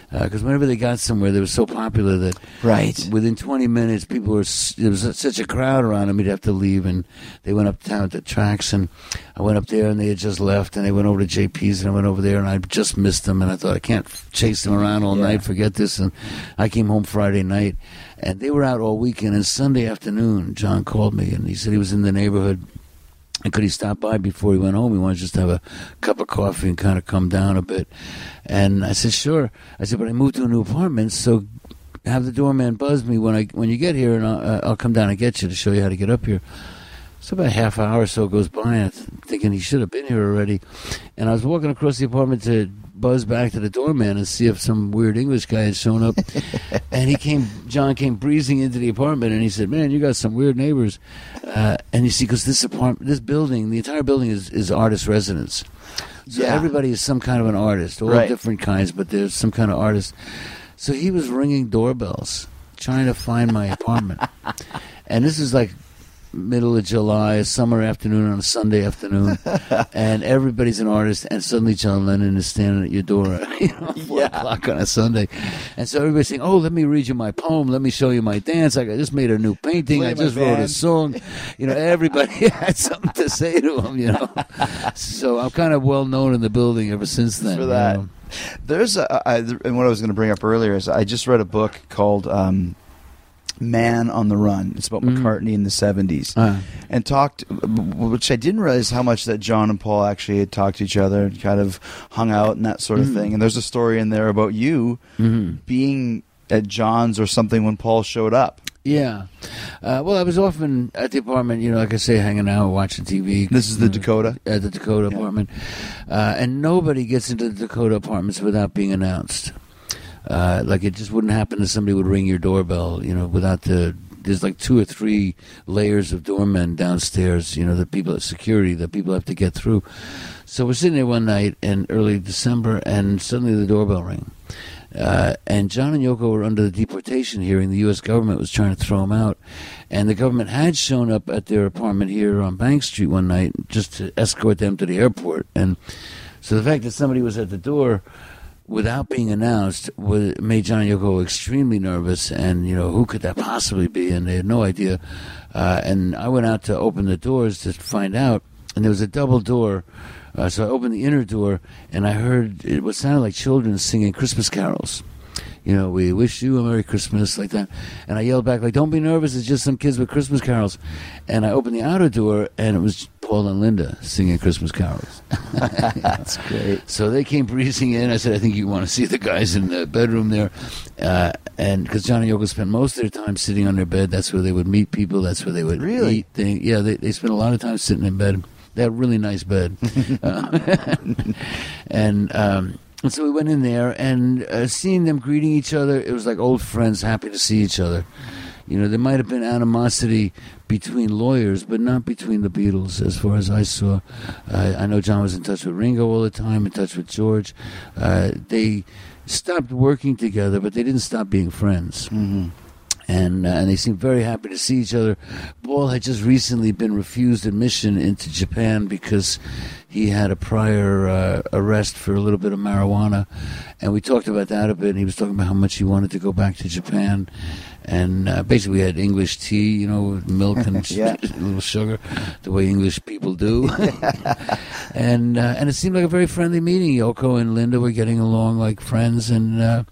C: Because whenever they got somewhere, they were so popular that
D: Right.
C: within 20 minutes, people were there was such a crowd around him, he'd have to leave. And they went uptown to the tracks, and I went up there, and they had just left, and they went over to JP's, and I went over there, and I just missed them, and I thought I can't chase them around all
D: Yeah.
C: night, forget this. And I came home Friday night, and they were out all weekend. And Sunday afternoon, John called me, and he said he was in the neighborhood. And could he stop by before he went home? He wanted just to have a cup of coffee and kind of come down a bit. And I said, sure. I said, but I moved to a new apartment, so have the doorman buzz me when I when you get here, and I'll, uh, I'll come down and get you to show you how to get up here. So about half hour or so goes by, and I'm thinking he should have been here already. And I was walking across the apartment to buzz back to the doorman and see if some weird English guy had shown up. *laughs* and he came, John came breezing into the apartment, and he said, "Man, you got some weird neighbors." Uh, and you see, because this apartment, this building, the entire building is is artist residence. So
D: Yeah.
C: everybody is some kind of an artist, all
D: Right.
C: different kinds, but there's some kind of artist. So he was ringing doorbells, trying to find my apartment. *laughs* and this is like middle of July, a summer afternoon on a Sunday afternoon, *laughs* and everybody's an artist, and suddenly John Lennon is standing at your door, *laughs* you know, four
D: Yeah.
C: o'clock on a Sunday, and so everybody's saying, "Oh, let me read you my poem, let me show you my dance. I just made a new painting,
D: Play
C: I just wrote a song." *laughs* You know, everybody had something to say to him, you know. So I'm kind of well known in the building ever since then.
D: for
C: you
D: that.
C: know.
D: There's a, I, and what I was going to bring up earlier is I just read a book called um, Man on the Run. It's about McCartney in the 70s.
C: Uh,
D: and talked, which I didn't realize how much that John and Paul actually had talked to each other and kind of hung out and that sort of thing. And there's a story in there about you
C: mhm.
D: being at John's or something when Paul showed up.
C: Yeah. Uh, well, I was often at the apartment, you know, like I say, hanging out, watching TV.
D: This is the
C: you
D: Dakota?
C: At the Dakota apartment. Uh, and nobody gets into the Dakota apartments without being announced. Uh, like it just wouldn't happen that somebody would ring your doorbell, you know, without the. There's like two or three layers of doormen downstairs, you know, the people at security that people have to get through. So we're sitting there one night in early December, and suddenly the doorbell rang. Uh, and John and Yoko were under the deportation hearing. The U.S. government was trying to throw them out. And the government had shown up at their apartment here on Bank Street one night just to escort them to the airport. And so the fact that somebody was at the door without being announced was, made John Yoko extremely nervous. And, you know, who could that possibly be? And they had no idea. Uh, and I went out to open the doors to find out. And there was a double door. Uh, so I opened the inner door and I heard it what sounded like children singing Christmas carols. You know, we wish you a Merry Christmas, like that. And I yelled back, like, don't be nervous, it's just some kids with Christmas carols. And I opened the outer door and it was Paul and Linda singing Christmas carols. *laughs*
D: That's great.
C: So they came breezing in. I said, I think you want to see the guys in the bedroom there. Uh, and because John and Yoko spent most of their time sitting on their bed, that's where they would meet people, that's where they would
D: Really?
C: eat. They, yeah, they, they spent a lot of time sitting in bed. They had a really nice bed. Uh, *laughs* *laughs* and, um, and so we went in there and uh, seeing them greeting each other, it was like old friends happy to see each other. You know, there might have been animosity between lawyers, but not between the Beatles, as far as I saw. Uh, I know John was in touch with Ringo all the time, in touch with George. Uh, they stopped working together, but they didn't stop being friends. And, uh, and they seemed very happy to see each other. Paul had just recently been refused admission into Japan because he had a prior uh, arrest for a little bit of marijuana. And we talked about that a bit. And he was talking about how much he wanted to go back to Japan. And uh, basically, we had English tea, you know, with milk and *laughs* *laughs*
D: Yeah.
C: a little sugar, the way English people do. *laughs* and uh, and it seemed like a very friendly meeting. Yoko and Linda were getting along like friends, and uh,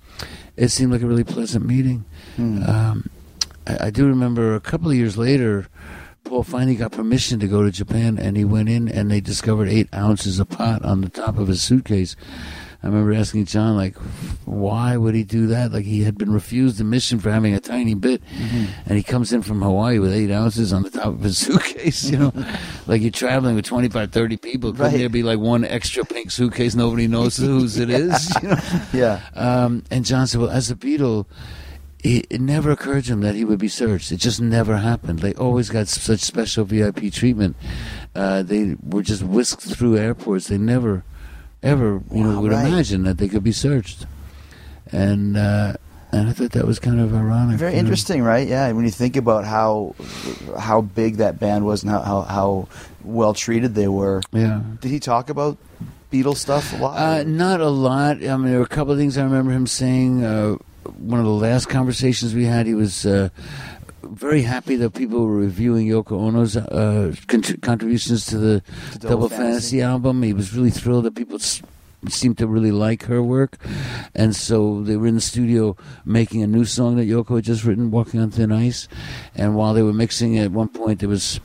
C: it seemed like a really pleasant meeting. Um, I, I do remember a couple of years later, Paul finally got permission to go to Japan, and he went in, and they discovered eight ounces of pot on the top of his suitcase. I remember asking John, like, why would he do that? Like, he had been refused admission for having a tiny bit, and he comes in from Hawaii with eight ounces on the top of his *laughs* suitcase, you know? *laughs* like, you're traveling with 25, 30 people. Couldn't
D: Right.
C: there be, like, one extra pink suitcase nobody knows whose it is? *laughs* You know?
D: Yeah.
C: Um, and John said, well, as a Beatle, it, it never occurred to him that he would be searched. It just never happened. They always got such special VIP treatment. Uh, they were just whisked through airports. They never, ever, you know,
D: Wow,
C: would
D: right.
C: imagine that they could be searched. And uh, and I thought that was kind of ironic.
D: Very
C: you know.
D: interesting, right? Yeah, when you think about how how big that band was and how how, how well treated they were.
C: Yeah.
D: Did he talk about Beatles stuff a lot?
C: Uh, not a lot. I mean, there were a couple of things I remember him saying. Uh, one of the last conversations we had, he was uh, very happy that people were reviewing Yoko Ono's uh, cont- contributions to the Double,
D: Double
C: Fantasy.
D: Fantasy.
C: album. He was really thrilled that people s- seemed to really like her work, and so they were in the studio making a new song that Yoko had just written, "Walking on Thin Ice." And while they were mixing it, at one point there was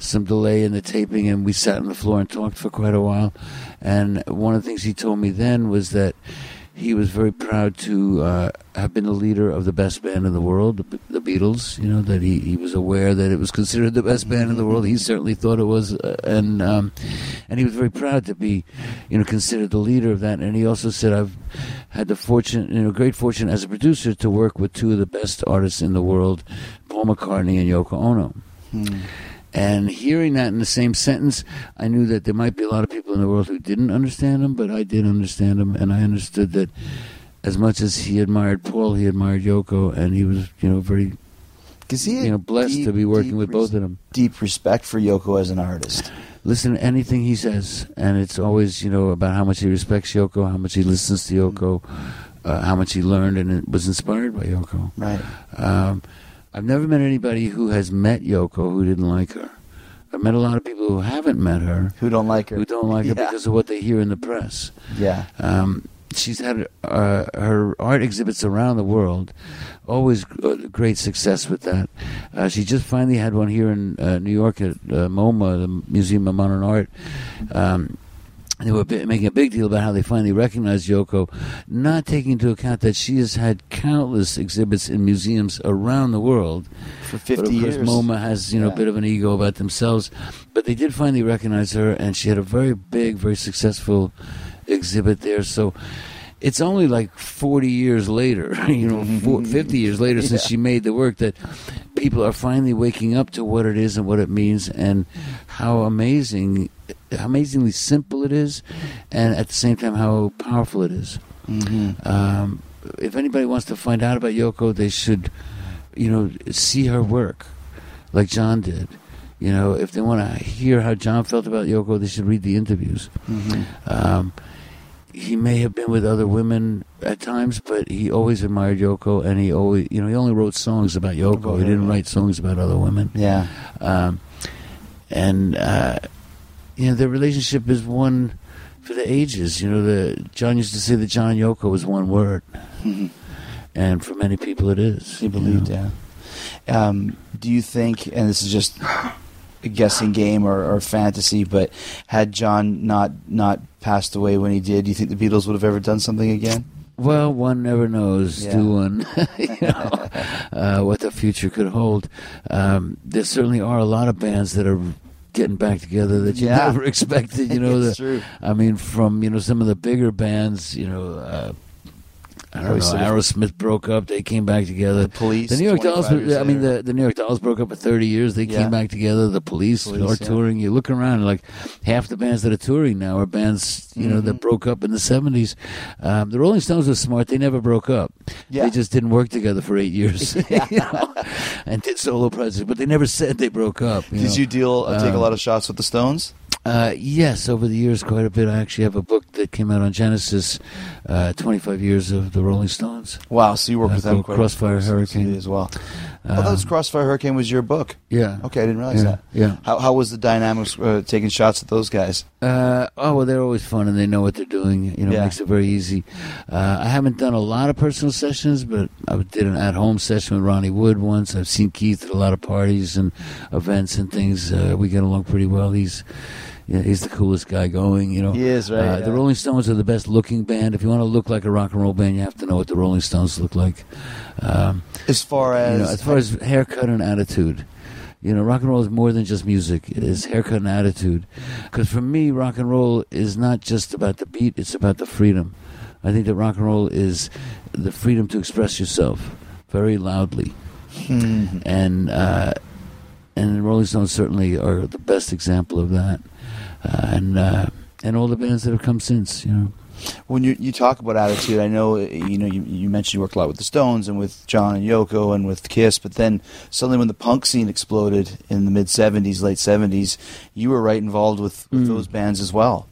C: some delay in the taping, and we sat on the floor and talked for quite a while. And one of the things he told me then was that he was very proud to uh, have been the leader of the best band in the world, the, Beatles. You know that he, he was aware that it was considered the best band in the world. He certainly thought it was, uh, and um, and he was very proud to be, you know, considered the leader of that. And he also said, "I've had the fortune, you know, great fortune as a producer to work with two of the best artists in the world, Paul McCartney and Yoko Ono." And hearing that in the same sentence, I knew that there might be a lot of people in the world who didn't understand him, but I did understand him, and I understood that as much as he admired Paul, he admired Yoko, and he was, you know, very,
D: he
C: you know, blessed
D: deep,
C: to be working with both of them.
D: Deep respect for Yoko as an artist.
C: Listen to anything he says, and it's always, you know, about how much he respects Yoko, how much he listens to Yoko, uh, how much he learned and was inspired by Yoko.
D: Right.
C: Um, I've never met anybody who has met Yoko who didn't like her. I've met a lot of people who haven't met her
D: Who don't like her?
C: who don't like her
D: Yeah.
C: because of what they hear in the press.
D: Yeah.
C: Um, she's had uh, her art exhibits around the world, always uh, great success with that. Uh, she just finally had one here in uh, New York at uh, MoMA, the Museum of Modern Art. Um, they were making a big deal about how they finally recognized Yoko, not taking into account that she has had countless exhibits in museums around the world.
D: For
C: But
D: 50
C: of course,
D: years.
C: MoMA has you know
D: Yeah.
C: a bit of an ego about themselves, but they did finally recognize her, and she had a very big, very successful exhibit there. So. It's only like 40 years later, *laughs* you know, four, 50 years later since she made the work that people are finally waking up to what it is and what it means and how amazing, how amazingly simple it is, and at the same time how powerful it is. Um, if anybody wants to find out about Yoko, they should, you know, see her work, like John did. You know, if they want to hear how John felt about Yoko, they should read the interviews. Um, he may have been with other women at times, but he always admired Yoko, and he always, you know, he only wrote songs about Yoko.
D: About
C: he didn't
D: yeah.
C: write songs about other women.
D: Yeah.
C: Um, and uh, you know, their relationship is one for the ages. You know, the John used to say that John Yoko was one word, *laughs* and for many people, it is.
D: He
C: you
D: believed,
C: know.
D: yeah. Um, do you think, and this is just guessing game or, or fantasy, but had John not not passed away when he did, do you think the Beatles would have ever done something again?
C: Well, one never knows,
D: Yeah.
C: do one? *laughs* you know, uh, what the future could hold. Um, there certainly are a lot of bands that are getting back together that you
D: Yeah.
C: never *laughs* expected. You know, *laughs* the,
D: true.
C: I mean, from you know some of the bigger bands, you know. Uh, I don't know. Aerosmith broke up. They came back together.
D: The Police,
C: The New York Dolls. I mean, the, the New York Dolls broke up for thirty years. They
D: Yeah.
C: came back together. The Police,
D: Police,
C: are
D: yeah.
C: touring. You look around, like half the bands that are touring now are bands you know
D: Mm-hmm.
C: that broke up in the seventies. Um, the Rolling Stones were smart. They never broke up.
D: Yeah.
C: They just didn't work together for eight years, *laughs* *laughs* you know, and did solo projects. But they never said they broke up. You
D: Did
C: know?
D: you deal uh, take a
C: Um,
D: lot of shots with the Stones?
C: Uh, yes, over the years, quite a bit. I actually have a book that came out on Genesis, uh, 25 years of the Rolling Stones.
D: Wow, so you worked
C: uh,
D: with them
C: Crossfire Hurricane.
D: as well. Oh, that was
C: Um,
D: Crossfire Hurricane was your book.
C: Yeah.
D: Okay, I didn't realize
C: Yeah,
D: that.
C: yeah.
D: How how was the dynamics uh, taking shots at those guys?
C: Uh, oh well, they're always fun, and they know what they're doing. You know,
D: Yeah.
C: it makes it very easy. Uh, I haven't done a lot of personal sessions, but I did an at-home session with Ronnie Wood once. I've seen Keith at a lot of parties and events and things. Uh, we get along pretty well. He's yeah, he's the coolest guy going. You know,
D: He is, right,
C: Uh,
D: yeah.
C: The Rolling Stones are the best-looking band. If you want to look like a rock and roll band, you have to know what the Rolling Stones look like. Um,
D: As far as,
C: you know, as far as haircut and attitude. You know, rock and roll is more than just music. It is haircut and attitude. Because for me, rock and roll is not just about the beat; it's about the freedom. I think that rock and roll is the freedom to express yourself very loudly,
D: Hmm.
C: and uh, and the Rolling Stones certainly are the best example of that. Uh, and uh, and all the bands that have come since, you know.
D: when you you talk about attitude, I know you know you, you mentioned you worked a lot with the Stones and with John and Yoko and with Kiss, but then suddenly when the punk scene exploded in the mid '70s, late '70s, you were right involved with, with
C: Mm.
D: those bands as well.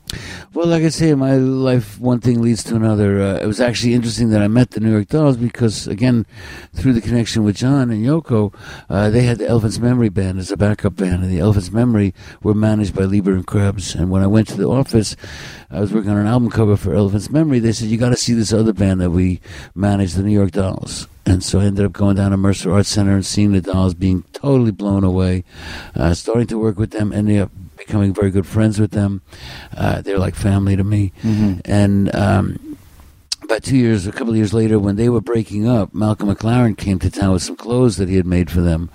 C: Well, like I say, in my life, one thing leads to another. Uh, it was actually interesting that I met the New York Dolls because, again, through the connection with John and Yoko, uh, they had the Elephant's Memory Band as a backup band, and the Elephant's Memory were managed by Leber and Krebs. And when I went to the office, I was working on an album cover for Elephant's Memory. They said, "You got to see this other band that we manage, the New York Dolls." And so I ended up going down to Mercer Arts Center and seeing the Dolls, being totally blown away, uh, starting to work with them, ending up becoming very good friends with them. Uh, they're like family to me. And um, about two years, a couple of years later, when they were breaking up, Malcolm McLaren came to town with some clothes that he had made for them.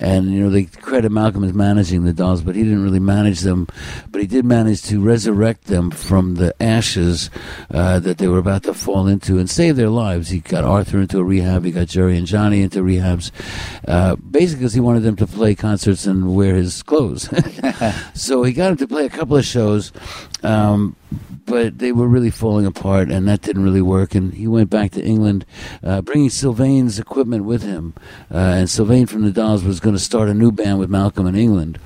C: And, you know, they credit Malcolm as managing the dolls, but he didn't really manage them. But he did manage to resurrect them from the ashes uh, that they were about to fall into and save their lives. He got Arthur into a rehab, he got Jerry and Johnny into rehabs, uh, basically because he wanted them to play concerts and wear his clothes. *laughs* so he got them to play a couple of shows. Um, but they were really falling apart, and that didn't really work. And he went back to England, uh, bringing Sylvain's equipment with him. Uh, and Sylvain from the Dolls was going to start a new band with Malcolm in England.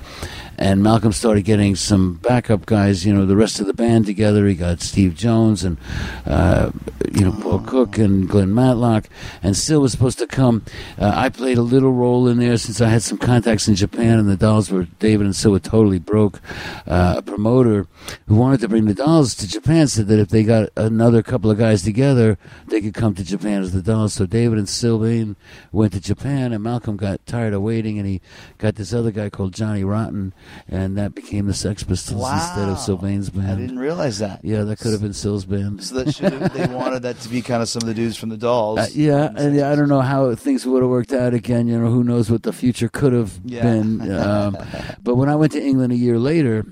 C: And Malcolm started getting some backup guys, you know, the rest of the band together. He got Steve Jones and, uh, you know, Paul Cook and Glenn Matlock. And Sil was supposed to come. Uh, I played a little role in there since I had some contacts in Japan, and the Dolls were, David and Sil were totally broke. Uh, a promoter who wanted to bring the Dolls to Japan said that if they got another couple of guys together, they could come to Japan as the Dolls. So David and Sylvain went to Japan, and Malcolm got tired of waiting, and he got this other guy called Johnny Rotten and that became the Sex Pistols instead of Sylvain's band.
D: I didn't realize that.
C: Yeah, that could have been Syl's band.
D: So that should have, they wanted that to be kind of some of the dudes from the Dolls.
C: Uh, yeah, and yeah, I don't know how things would have worked out again. You know, who knows what the future could have
D: Yeah.
C: been. *laughs* Um, but when I went to England a year later,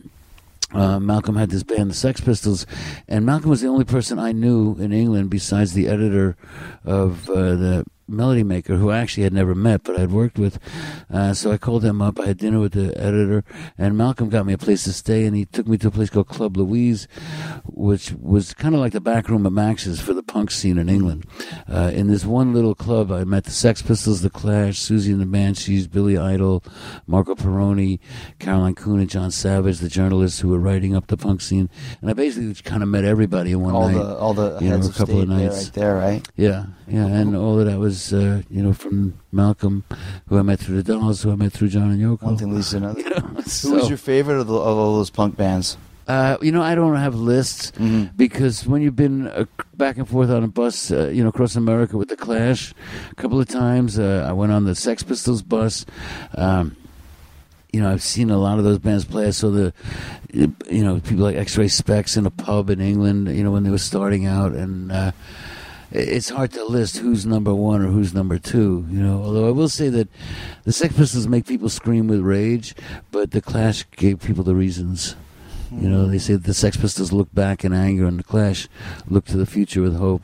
C: uh, Malcolm had this band, the Sex Pistols, and Malcolm was the only person I knew in England besides the editor of uh, the Melody Maker, who I actually had never met, but I'd worked with. Uh, so I called him up. I had dinner with the editor, and Malcolm got me a place to stay, and he took me to a place called Club Louise, which was kind of like the back room at Max's for the punk scene in England. Uh, in this one little club, I met the Sex Pistols, The Clash, Siouxsie and the Banshees, Billy Idol, Marco Pirroni, Caroline Coon, and Jon Savage, the journalists who were writing up the punk scene. And I basically kind of met everybody in one
D: all
C: night.
D: the all the
C: you know,
D: heads
C: a
D: of
C: couple of
D: there,
C: nights.
D: right there, right?
C: Yeah, yeah, and all of that was, uh, you know, from Malcolm, who I met through the Dolls, who I met through John and Yoko.
D: One thing leads to another. *laughs*
C: You know,
D: Who was your favorite of, the, of all those punk bands?
C: Uh, you know, I don't have lists
D: Mm-hmm.
C: because when you've been uh, back and forth on a bus, uh, you know, across America with the Clash, a couple of times, uh, I went on the Sex Pistols bus. Um, you know, I've seen a lot of those bands play. I saw the, you know, people like X-Ray Spex in a pub in England. You know, when they were starting out, and uh, it's hard to list who's number one or who's number two. You know, although I will say that the Sex Pistols make people scream with rage, but the Clash gave people the reasons. You know, they say the Sex Pistols look back in anger, and the Clash look to the future with hope.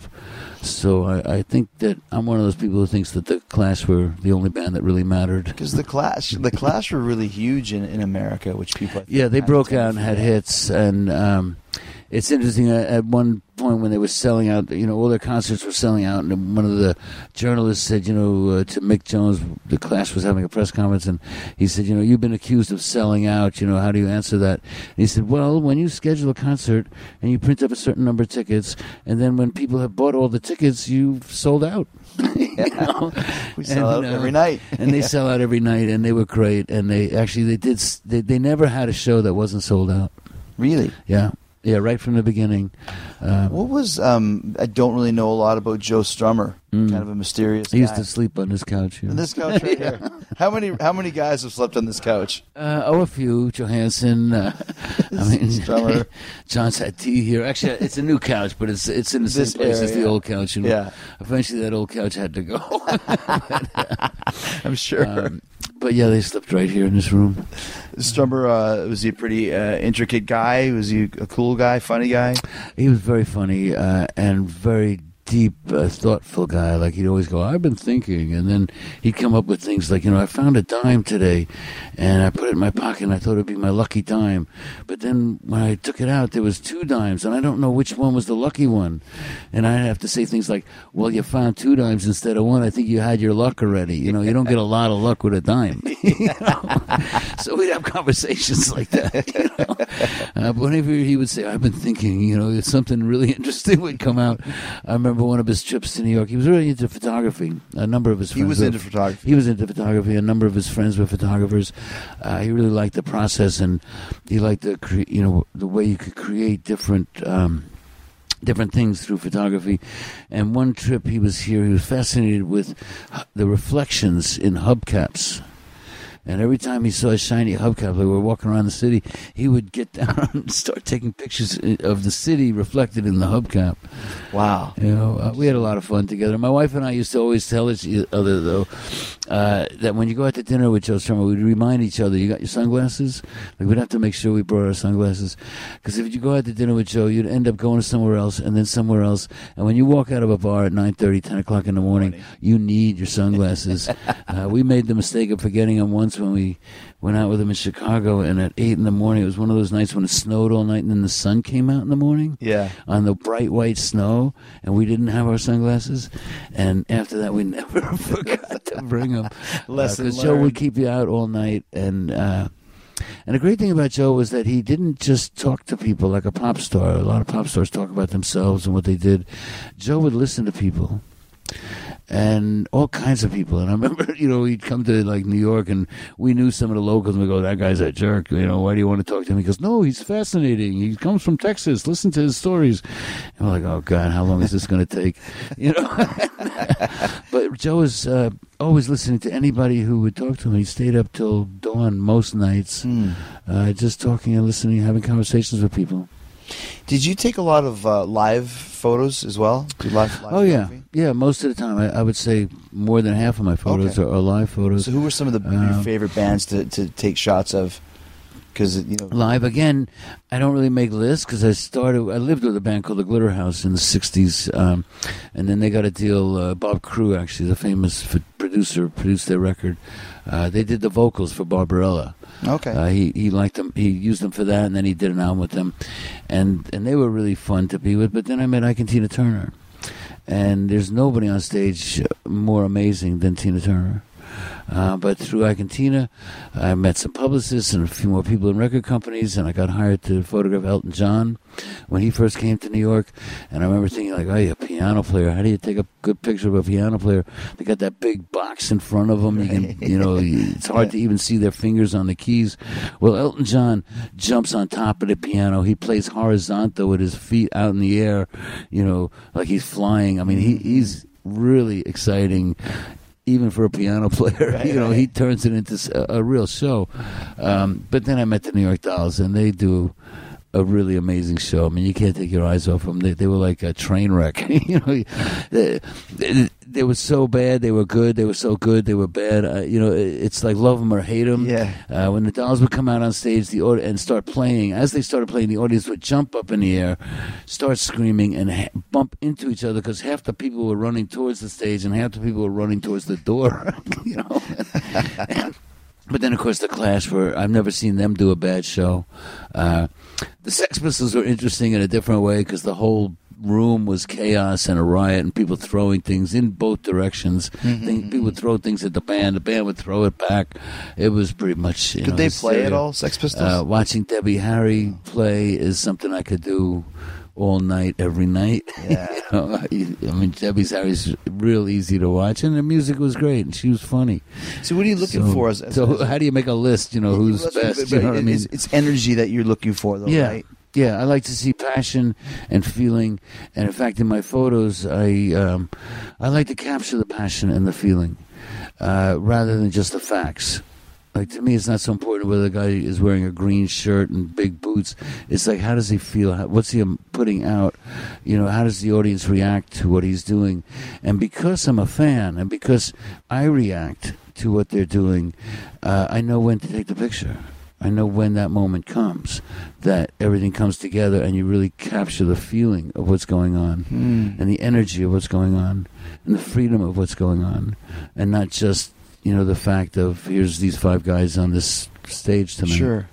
C: So I, I think that I'm one of those people who thinks that the Clash were the only band that really mattered.
D: Because the Clash, the Clash were really huge in, in America, which people
C: Yeah, they broke out and had hits, and um, it's interesting. At, at one point, when they were selling out, you know, all their concerts were selling out, and one of the journalists said, you know, uh, to Mick Jones, the Clash was having a press conference, and he said, you know, you've been accused of selling out. You know, how do you answer that? And he said, well, when you schedule a concert and you print up a certain number of tickets, and then when people have bought all the tickets, you've sold out. *laughs* You know? *laughs*
D: We sell out
C: uh,
D: every night. *laughs*
C: and they sell out every night, and they were great. And they actually they did they, they never had a show that wasn't sold out.
D: Really?
C: Yeah, yeah, right from the beginning. Um,
D: What was um? I don't really know a lot about Joe Strummer. Kind of a mysterious.
C: Mm. he used
D: guy.
C: to sleep on this couch. Here.
D: On this couch right here. *laughs* How many how many guys have slept on this couch?
C: Uh, oh, a few. Johansen. Uh, *laughs* I mean,
D: Strummer.
C: John's had tea here. Actually, it's a new couch, but it's it's in the
D: This
C: same place as the old couch. Know?
D: Yeah.
C: Eventually, that old couch had to go. *laughs*
D: I'm sure.
C: um, but yeah, they slept right here in this room.
D: Strummer uh, was he a pretty uh, intricate guy? Was he a cool guy, funny guy?
C: He was very funny uh, and very deep, uh, thoughtful guy. Like he'd always go, "I've been thinking," and then he'd come up with things like, "You know, I found a dime today, and I put it in my pocket, and I thought it'd be my lucky dime, but then when I took it out, there was two dimes, and I don't know which one was the lucky one." And I'd have to say things like, "Well, you found two dimes instead of one. I think you had your luck already. You know, you don't get a lot of luck with a dime." *laughs* You know? so we'd have conversations like that. *laughs* You know? uh, whenever he would say, "I've been thinking," you know, something really *laughs* interesting would come out. I remember one of his trips to New York. He was really into photography. A number of his
D: He
C: friends
D: was
C: were-
D: into photography.
C: He was into photography. A number of his friends were photographers. Uh, he really liked the process, and he liked the cre- you know the way you could create different. Um, different things through photography. And one trip he was here, he was fascinated with the reflections in hubcaps. And every time he saw a shiny hubcap, like we were walking around the city, he would get *laughs* down and start taking pictures of the city reflected in the hubcap.
D: Wow.
C: You know, uh, we had a lot of fun together. My wife and I used to always tell each other, though, uh, that when you go out to dinner with Joe Strummer, we'd remind each other, "You got your sunglasses?" Like we'd have to make sure we brought our sunglasses, because if you go out to dinner with Joe, you'd end up going somewhere else and then somewhere else. And when you walk out of a bar at 9:30, 10 o'clock in the morning, you need your sunglasses. *laughs* uh, we made the mistake of forgetting them once when we went out with him in Chicago, and at eight in the morning, it was one of those nights when it snowed all night, and then the sun came out in the morning
D: Yeah.
C: on the bright white snow, and we didn't have our sunglasses. And after that, we *laughs* never forgot to bring them. *laughs*
D: Lesson
C: Because Joe would keep you out all night, and uh, and the great thing about Joe was that he didn't just talk to people like a pop star. A lot of pop stars talk about themselves and what they did. Joe would listen to people. And all kinds of people. And I *laughs* remember, you know, he'd come to like New York, and we knew some of the locals, and we go, "That guy's a jerk." You know, why do you want to talk to him? He goes, "No, he's fascinating. He comes from Texas. Listen to his stories." And we're like, "Oh God, how long is this going to take?" *laughs* You know. *laughs* but Joe was uh, always listening to anybody who would talk to him. He stayed up till dawn most nights, uh, just talking and listening, having conversations with people.
D: Did you take a lot of uh, live photos as well? Live, live
C: Oh yeah,
D: photography?
C: yeah. Most of the time, I, I would say more than half of my photos
D: Okay.
C: are, are live photos.
D: So who were some of the
C: Uh,
D: your favorite bands to, to take shots of? Because you know,
C: live again. I don't really make lists because I started. I lived with a band called the Glitter House in the '60s, um, and then they got a deal. Uh, Bob Crewe, actually, the famous producer, produced their record. Uh, they did the vocals for Barbarella.
D: Okay,
C: Uh, he he liked them. He used them for that, and then he did an album with them, and and they were really fun to be with. But then I met Ike and Tina Turner, and there's nobody on stage more amazing than Tina Turner. Uh, but through Argentina, I met some publicists and a few more people in record companies, and I got hired to photograph Elton John when he first came to New York. And I remember thinking, like, oh, you're a piano player. How do you take a good picture of a piano player? They got that big box in front of them. You can, you know, it's hard to even see their fingers on the keys. Well, Elton John jumps on top of the piano. He plays horizontal with his feet out in the air, you know, like he's flying. I mean, he, he's really exciting even for a piano *laughs* player. you know, he turns it into a real show. Um, but then I met the New York Dolls, and they do a really amazing show. I mean, you can't take your eyes off them. They, they were like a train wreck. *laughs* you know, they, they, they were so bad. They were good. They were so good. They were bad. Uh, you know, it- it's like love them or hate them.
D: Yeah.
C: Uh, when the Dolls would come out on stage, the aud- and start playing, as they started playing, the audience would jump up in the air, start screaming, and ha- bump into each other because half the people were running towards the stage and half the people were running towards the door. *laughs* you know. *laughs* But then, of course, the Clash were. I've never seen them do a bad show. Uh, the Sex Pistols were interesting in a different way because the whole room was chaos and a riot, and people throwing things in both directions.
D: Mm-hmm,
C: Thing- people would throw things at the band. The band would throw it back. It was pretty much. You
D: could
C: know,
D: they play at all? Sex Pistols?
C: Uh, watching Debbie Harry play is something I could do all night, every night. *laughs*
D: Yeah.
C: you know, I, I mean, Debbie's Harry's real easy to watch, and the music was great, and she was funny.
D: so what are you looking
C: So-
D: for? As, as,
C: so
D: as-
C: how do you make a list? You know, who's best?
D: but
C: You know what I mean?
D: It's, it's energy that you're looking for, though,
C: yeah,
D: right?
C: yeah. I like to see passion and feeling, and in fact, in my photos, I um, I like to capture the passion and the feeling uh, rather than just the facts. Like to me, it's not so important whether the guy is wearing a green shirt and big boots. It's like how does he feel? How, what's he um, putting out? You know, how does the audience react to what he's doing? And because I'm a fan, and because I react to what they're doing, uh, I know when to take the picture. I know when that moment comes, that everything comes together, and you really capture the feeling of what's going on, and the energy of what's going on, and the freedom of what's going on, and not just you know the fact of here's these five guys on this stage tonight.
D: Sure.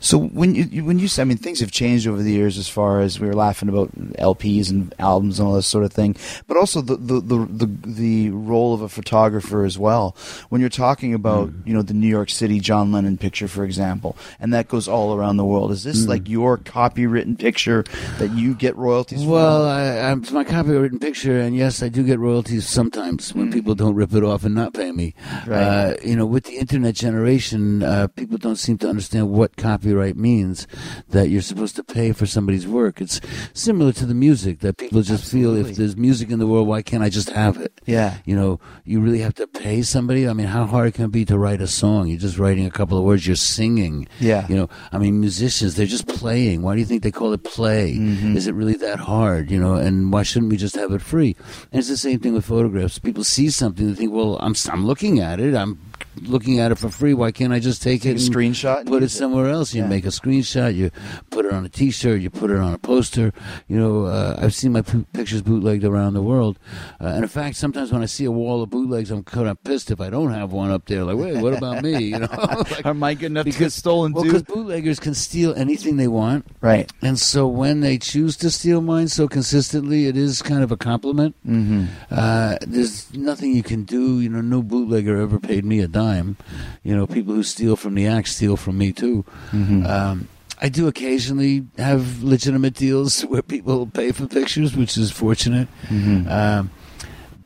D: So when you when you say, I mean, things have changed over the years as far as we were laughing about LPs and albums and all this sort of thing, but also the the the the, the role of a photographer as well. When you're talking about
C: Mm.
D: you know the New York City John Lennon picture, for example, and that goes all around the world. Is
C: Mm.
D: this like your copywritten picture that you get royalties for?
C: Well, I, I'm, it's my copywritten picture, and yes, I do get royalties sometimes when people don't rip it off and not pay me.
D: Right.
C: Uh, you know, with the internet generation, uh, people don't seem to understand what copyright means. That you're supposed to pay for somebody's work. It's similar to the music that people just feel if there's music in the world, why can't I just have it?
D: Yeah.
C: You know, you really have to pay somebody. I mean, how hard can it be to write a song? You're just writing a couple of words. You're singing.
D: Yeah.
C: You know, I mean, musicians, they're just playing. Why do you think they call it play?
D: Mm-hmm.
C: Is it really that hard? You know, and why shouldn't we just have it free? And it's the same thing with photographs. People see something, they think, well, I'm, I'm looking at it. I'm looking at it for free. Why can't I just take,
D: Take
C: it
D: a
C: and
D: screenshot and
C: put it
D: use it.
C: somewhere else? You
D: Yeah.
C: make a screenshot, you put it on a T-shirt, you put it on a poster. You know, uh, I've seen my p- pictures bootlegged around the world. Uh, and in fact, sometimes when I see a wall of bootlegs, I'm kind of pissed if I don't have one up there. Like, wait, what about me? You know, *laughs* like,
D: Am I good enough to get stolen
C: well, because bootleggers can steal anything they want.
D: Right.
C: And so when they choose to steal mine so consistently, it is kind of a compliment. Mm-hmm. Uh, there's nothing you can do. You know, no bootlegger ever paid me a dime. You know, people who steal from the act steal from me too. Um, I do occasionally have legitimate deals *laughs* where people pay for pictures, which is fortunate. Um,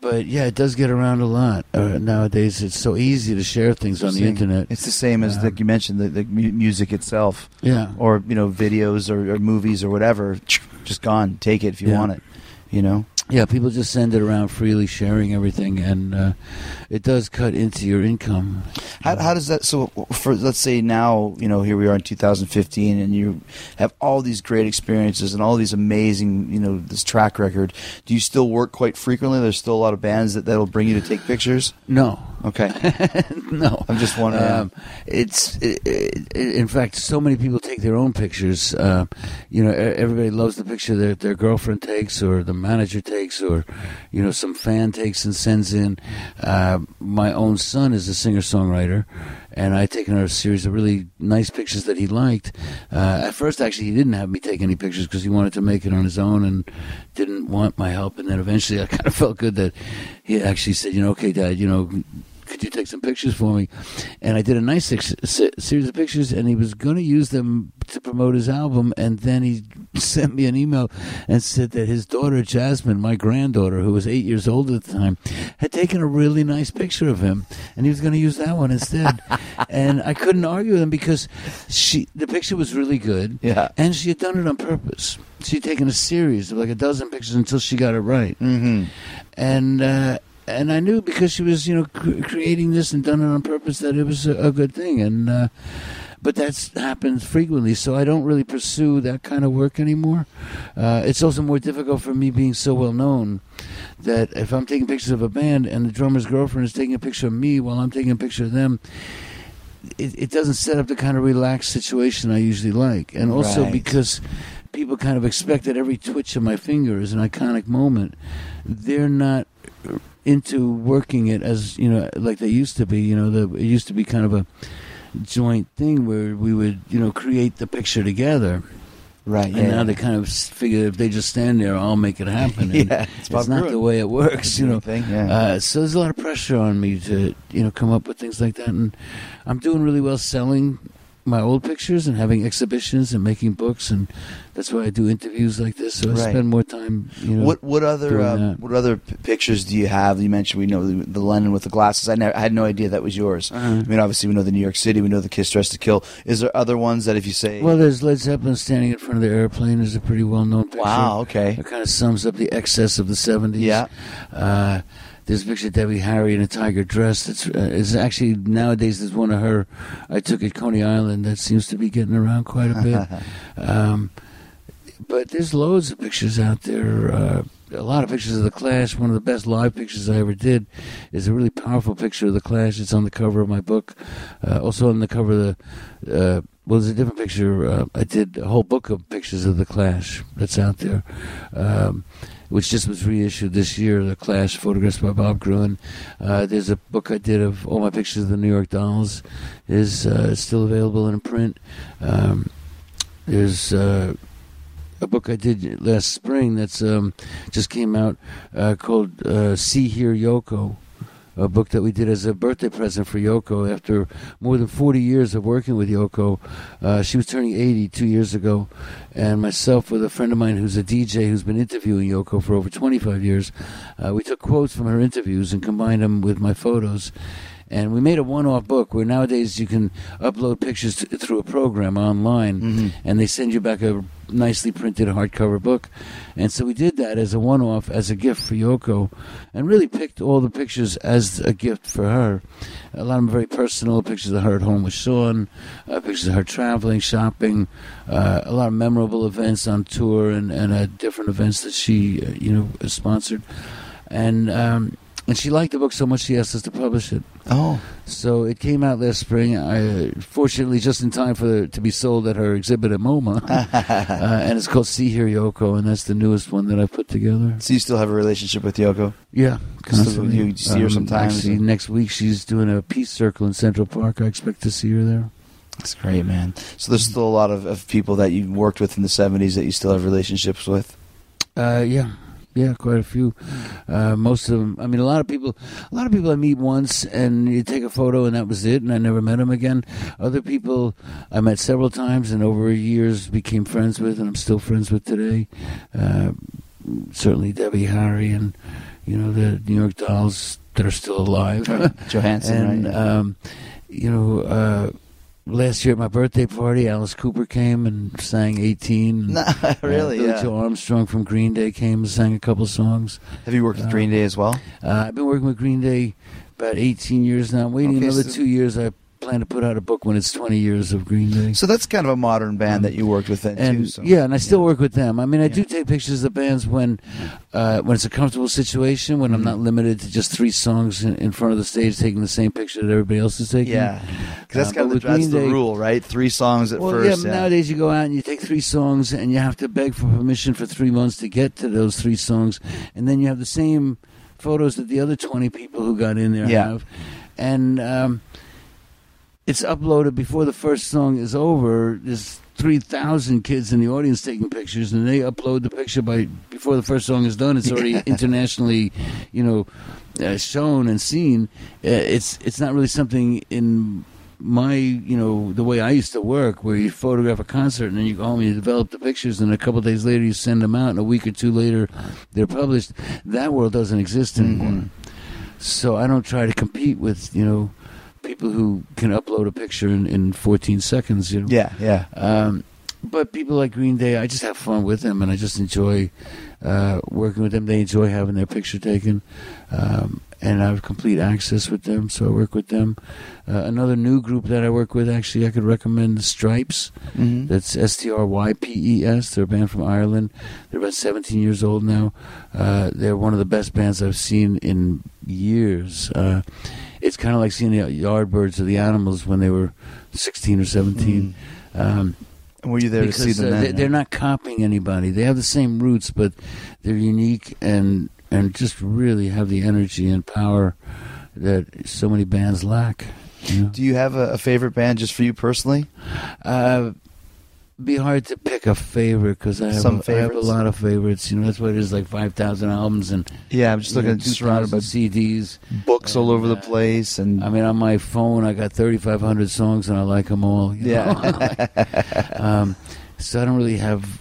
C: but yeah, it does get around a lot uh, nowadays. It's so easy to share things on the internet.
D: It's the same as
C: Um,
D: like you mentioned the, the mu- music itself,
C: yeah,
D: or you know videos or, or movies or whatever. Just gone. Take it if you
C: Yeah.
D: want it. You know.
C: Yeah. People just send it around freely, sharing everything, and uh, it does cut into your income.
D: How, how does that? So for let's say now, you know, here we are in 2015, and you have all these great experiences and all these amazing, you know, this track record. Do you still work quite frequently? There's still a lot of bands that that'll bring you to take pictures.
C: No,
D: Okay. *laughs*
C: no.
D: I'm just wondering.
C: Um, it's it, it, in fact, so many people take their own pictures. Uh, you know, everybody loves the picture that their girlfriend takes, or the manager takes, or you know, some fan takes and sends in. Uh, my own son is a singer songwriter, and I taken a series of really nice pictures that he liked. Uh, at first, actually, he didn't have me take any pictures because he wanted to make it on his own and didn't want my help. And then eventually, *laughs* I kind of felt good that he actually said, "You know, okay, Dad, you know." Could you take some pictures for me? And I did a nice six, series of pictures, and he was going to use them to promote his album. And then he *laughs* sent me an email and said that his daughter, Jasmine, my granddaughter, who was eight years old at the time, had taken a really nice picture of him, and he was going to use that one instead. *laughs* and I couldn't argue with him because she, the picture was really good,
D: Yeah.
C: and she had done it on purpose. She'd taken a series of like a dozen pictures until she got it right
D: mm-hmm.
C: and uh, and I knew because she was you know cr- creating this and done it on purpose that it was a, a good thing. And uh, but that happens frequently. So I don't really pursue that kind of work anymore. Uh, it's also more difficult for me being so well known that if I'm taking pictures of a band and the drummer's girlfriend is taking a picture of me while I'm taking a picture of them it, it doesn't set up the kind of relaxed situation I usually like. And also
D: Right.
C: because people kind of expect that every twitch of my finger is an iconic moment they're not into working it as you know like they used to be you know the, it used to be kind of a joint thing where we would you know create the picture together
D: Right.
C: and
D: yeah.
C: now they kind of figure if they just stand there i'll make it happen *laughs* and
D: Yeah, it's
C: it's, not the way it works you know
D: Thing, yeah.
C: uh, so there's a lot of pressure on me to you know come up with things like that and i'm doing really well selling my old pictures and having exhibitions and making books and that's why i do interviews like this so i spend more time you know
D: what what other um, what other p- pictures do you have? You mentioned we know the, the Lennon with the glasses. I, never, I had no idea that was yours.
C: Uh-huh.
D: I mean, obviously we know the New York City. We know the Kiss Dressed to Kill. Is there other ones that if you say,
C: Well, there's Led Zeppelin standing in front of the airplane is a pretty well known picture.
D: wow, okay,
C: It kind of sums up the excess of the 70s.
D: Yeah.
C: Uh, there's a picture of Debbie Harry in a tiger dress. That's uh, it's actually nowadays there's one of her I took at Coney Island that seems to be getting around quite a bit. *laughs* um, but there's loads of pictures out there. Uh, a lot of pictures of the Clash. One of the best live pictures I ever did is a really powerful picture of the Clash. It's on the cover of my book. Uh, also on the cover of the. Uh, well, there's a different picture. Uh, I did a whole book of pictures of the Clash that's out there, um, which just was reissued this year. The Clash, photographs by Bob Gruen. Uh, there's a book I did of all my pictures of the New York Dolls. is uh, still available in print. Um, there's uh, a book I did last spring that's um, just came out uh, called uh, "See Hear Yoko," a book that we did as a birthday present for Yoko after more than 40 years of working with Yoko. Uh, she was turning 80 two years ago, and myself with a friend of mine who's a DJ who's been interviewing Yoko for over 25 years. Uh, we took quotes from her interviews and combined them with my photos. And we made a one-off book where nowadays you can upload pictures to, through a program online, and they send you back a nicely printed hardcover book. And so we did that as a one-off, as a gift for Yoko, and really picked all the pictures as a gift for her. A lot of them very personal pictures of her at home with Sean, uh, pictures of her traveling, shopping, uh, a lot of memorable events on tour and and uh, different events that she uh, you know sponsored, and. Um, and she liked the book so much she asked us to publish it.
D: oh,
C: So it came out last spring. I, fortunately, just in time for it to be sold at her exhibit at MoMA, *laughs* uh, and it's called "See Hear Yoko," and that's the newest one that I put together.
D: so you still have a relationship with Yoko?
C: Yeah, constantly.
D: you see her sometimes?
C: Actually, next week she's doing a peace circle in Central Park. I expect to see her there.
D: That's great, man. So there's still a lot of, of people that you worked with in the '70s that you still have relationships with.
C: Uh, yeah, yeah, quite a few. Uh, most of them. I mean, a lot of people. A lot of people I meet once, and you take a photo, and that was it, and I never met them again. Other people I met several times, and over years became friends with, and I'm still friends with today. Uh, certainly Debbie Harry, and you know, the New York Dolls that are still alive. *laughs*
D: Johansen,
C: and
D: right?
C: um, you know, uh, last year at my birthday party, Alice Cooper came and sang 18. *laughs*
D: Nah, really?
C: Uh, Billie
D: yeah.
C: Joe Armstrong from Green Day came and sang a couple songs.
D: Have you worked with Green Day as well?
C: Uh, I've been working with Green Day about 18 years now. I'm waiting
D: Okay,
C: another
D: so-
C: two years. I plan to put out a book when it's 20 years of Green Day.
D: So that's kind of a modern band that you worked with then
C: and
D: too. So.
C: yeah, and I still work with them. I mean, I do take pictures of bands when uh, when it's a comfortable situation, when I'm
D: Mhm.
C: not limited to just three songs in, in front of the stage taking the same picture that everybody else is taking.
D: Yeah, because that's
C: Uh,
D: kind of the, that's
C: Green
D: the rule, right? Three songs at
C: Well,
D: first.
C: yeah, nowadays you go out and you take three songs and you have to beg for permission for three months to get to those three songs, and then you have the same photos that the other twenty people who got in there
D: Yeah.
C: have, and um, it's uploaded before the first song is over. There's three thousand kids in the audience taking pictures, and they upload the picture by before the first song is done. It's already *laughs* internationally, you know, uh, shown and seen. Uh, it's it's not really something in my you know the way I used to work, where you photograph a concert and then you go home and you develop the pictures, and a couple of days later you send them out, and a week or two later they're published. That world doesn't exist anymore. So I don't try to compete with you know people who can upload a picture in, in 14 seconds. You know.
D: Yeah, yeah.
C: Um, but people like Green Day, I just have fun with them, and I just enjoy uh, working with them. They enjoy having their picture taken, um, and I have complete access with them, so I work with them. Uh, another new group that I work with, actually, I could recommend the Strypes.
D: Mhm.
C: That's S T R Y P E S. They're a band from Ireland. They're about 17 years old now. Uh, they're one of the best bands I've seen in years. It's kind of like seeing the Yardbirds or the Animals when they were 16 or 17. Um,
D: were you there to see them
C: uh, they, they're not copying anybody. They have the same roots, but they're unique and and just really have the energy and power that so many bands lack. You know?
D: Do you have a, a favorite band just for you personally?
C: Uh, be hard to pick a favorite because I have
D: Some
C: a, I have a lot of favorites. You know, that's why there's like five thousand albums and
D: Yeah, I'm just
C: you know,
D: looking surrounded by
C: CDs.
D: books all over the
C: uh,
D: place, and
C: I mean, on my phone, I got 3,500 songs, and I like them all.
D: yeah, *laughs*
C: um, so I don't really have,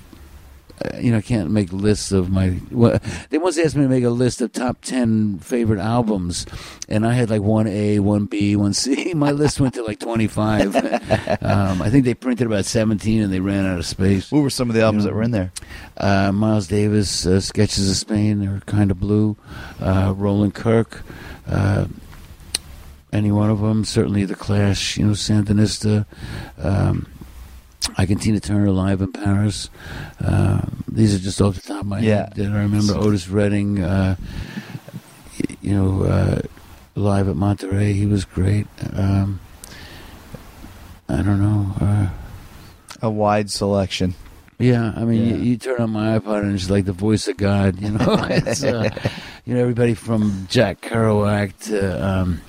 C: you know, I can't make lists of my. Well, they once asked me to make a list of top ten favorite albums, and I had like one A, one B, one C. *laughs* My list went to like twenty five. *laughs* um, I think they printed about seventeen, and they ran out of space.
D: what were some of the albums
C: You
D: that were in there?
C: Uh, Miles Davis, uh, Sketches of Spain, they were kind of blue. Uh, Roland Kirk, uh, any one of them. Certainly The Clash, you know, Sandinista. Um, I can Tina Turner live in Paris. Uh, these are just off the top of my
D: Yeah.
C: head that I remember. Otis Redding, uh, you know, uh, live at Monterey, he was great. Um, I don't know. Uh,
D: A wide selection.
C: yeah, I mean,
D: Yeah.
C: You, you turn on my iPod and it's like the voice of God. You know, *laughs* it's uh, *laughs* you know everybody from Jack Kerouac to um,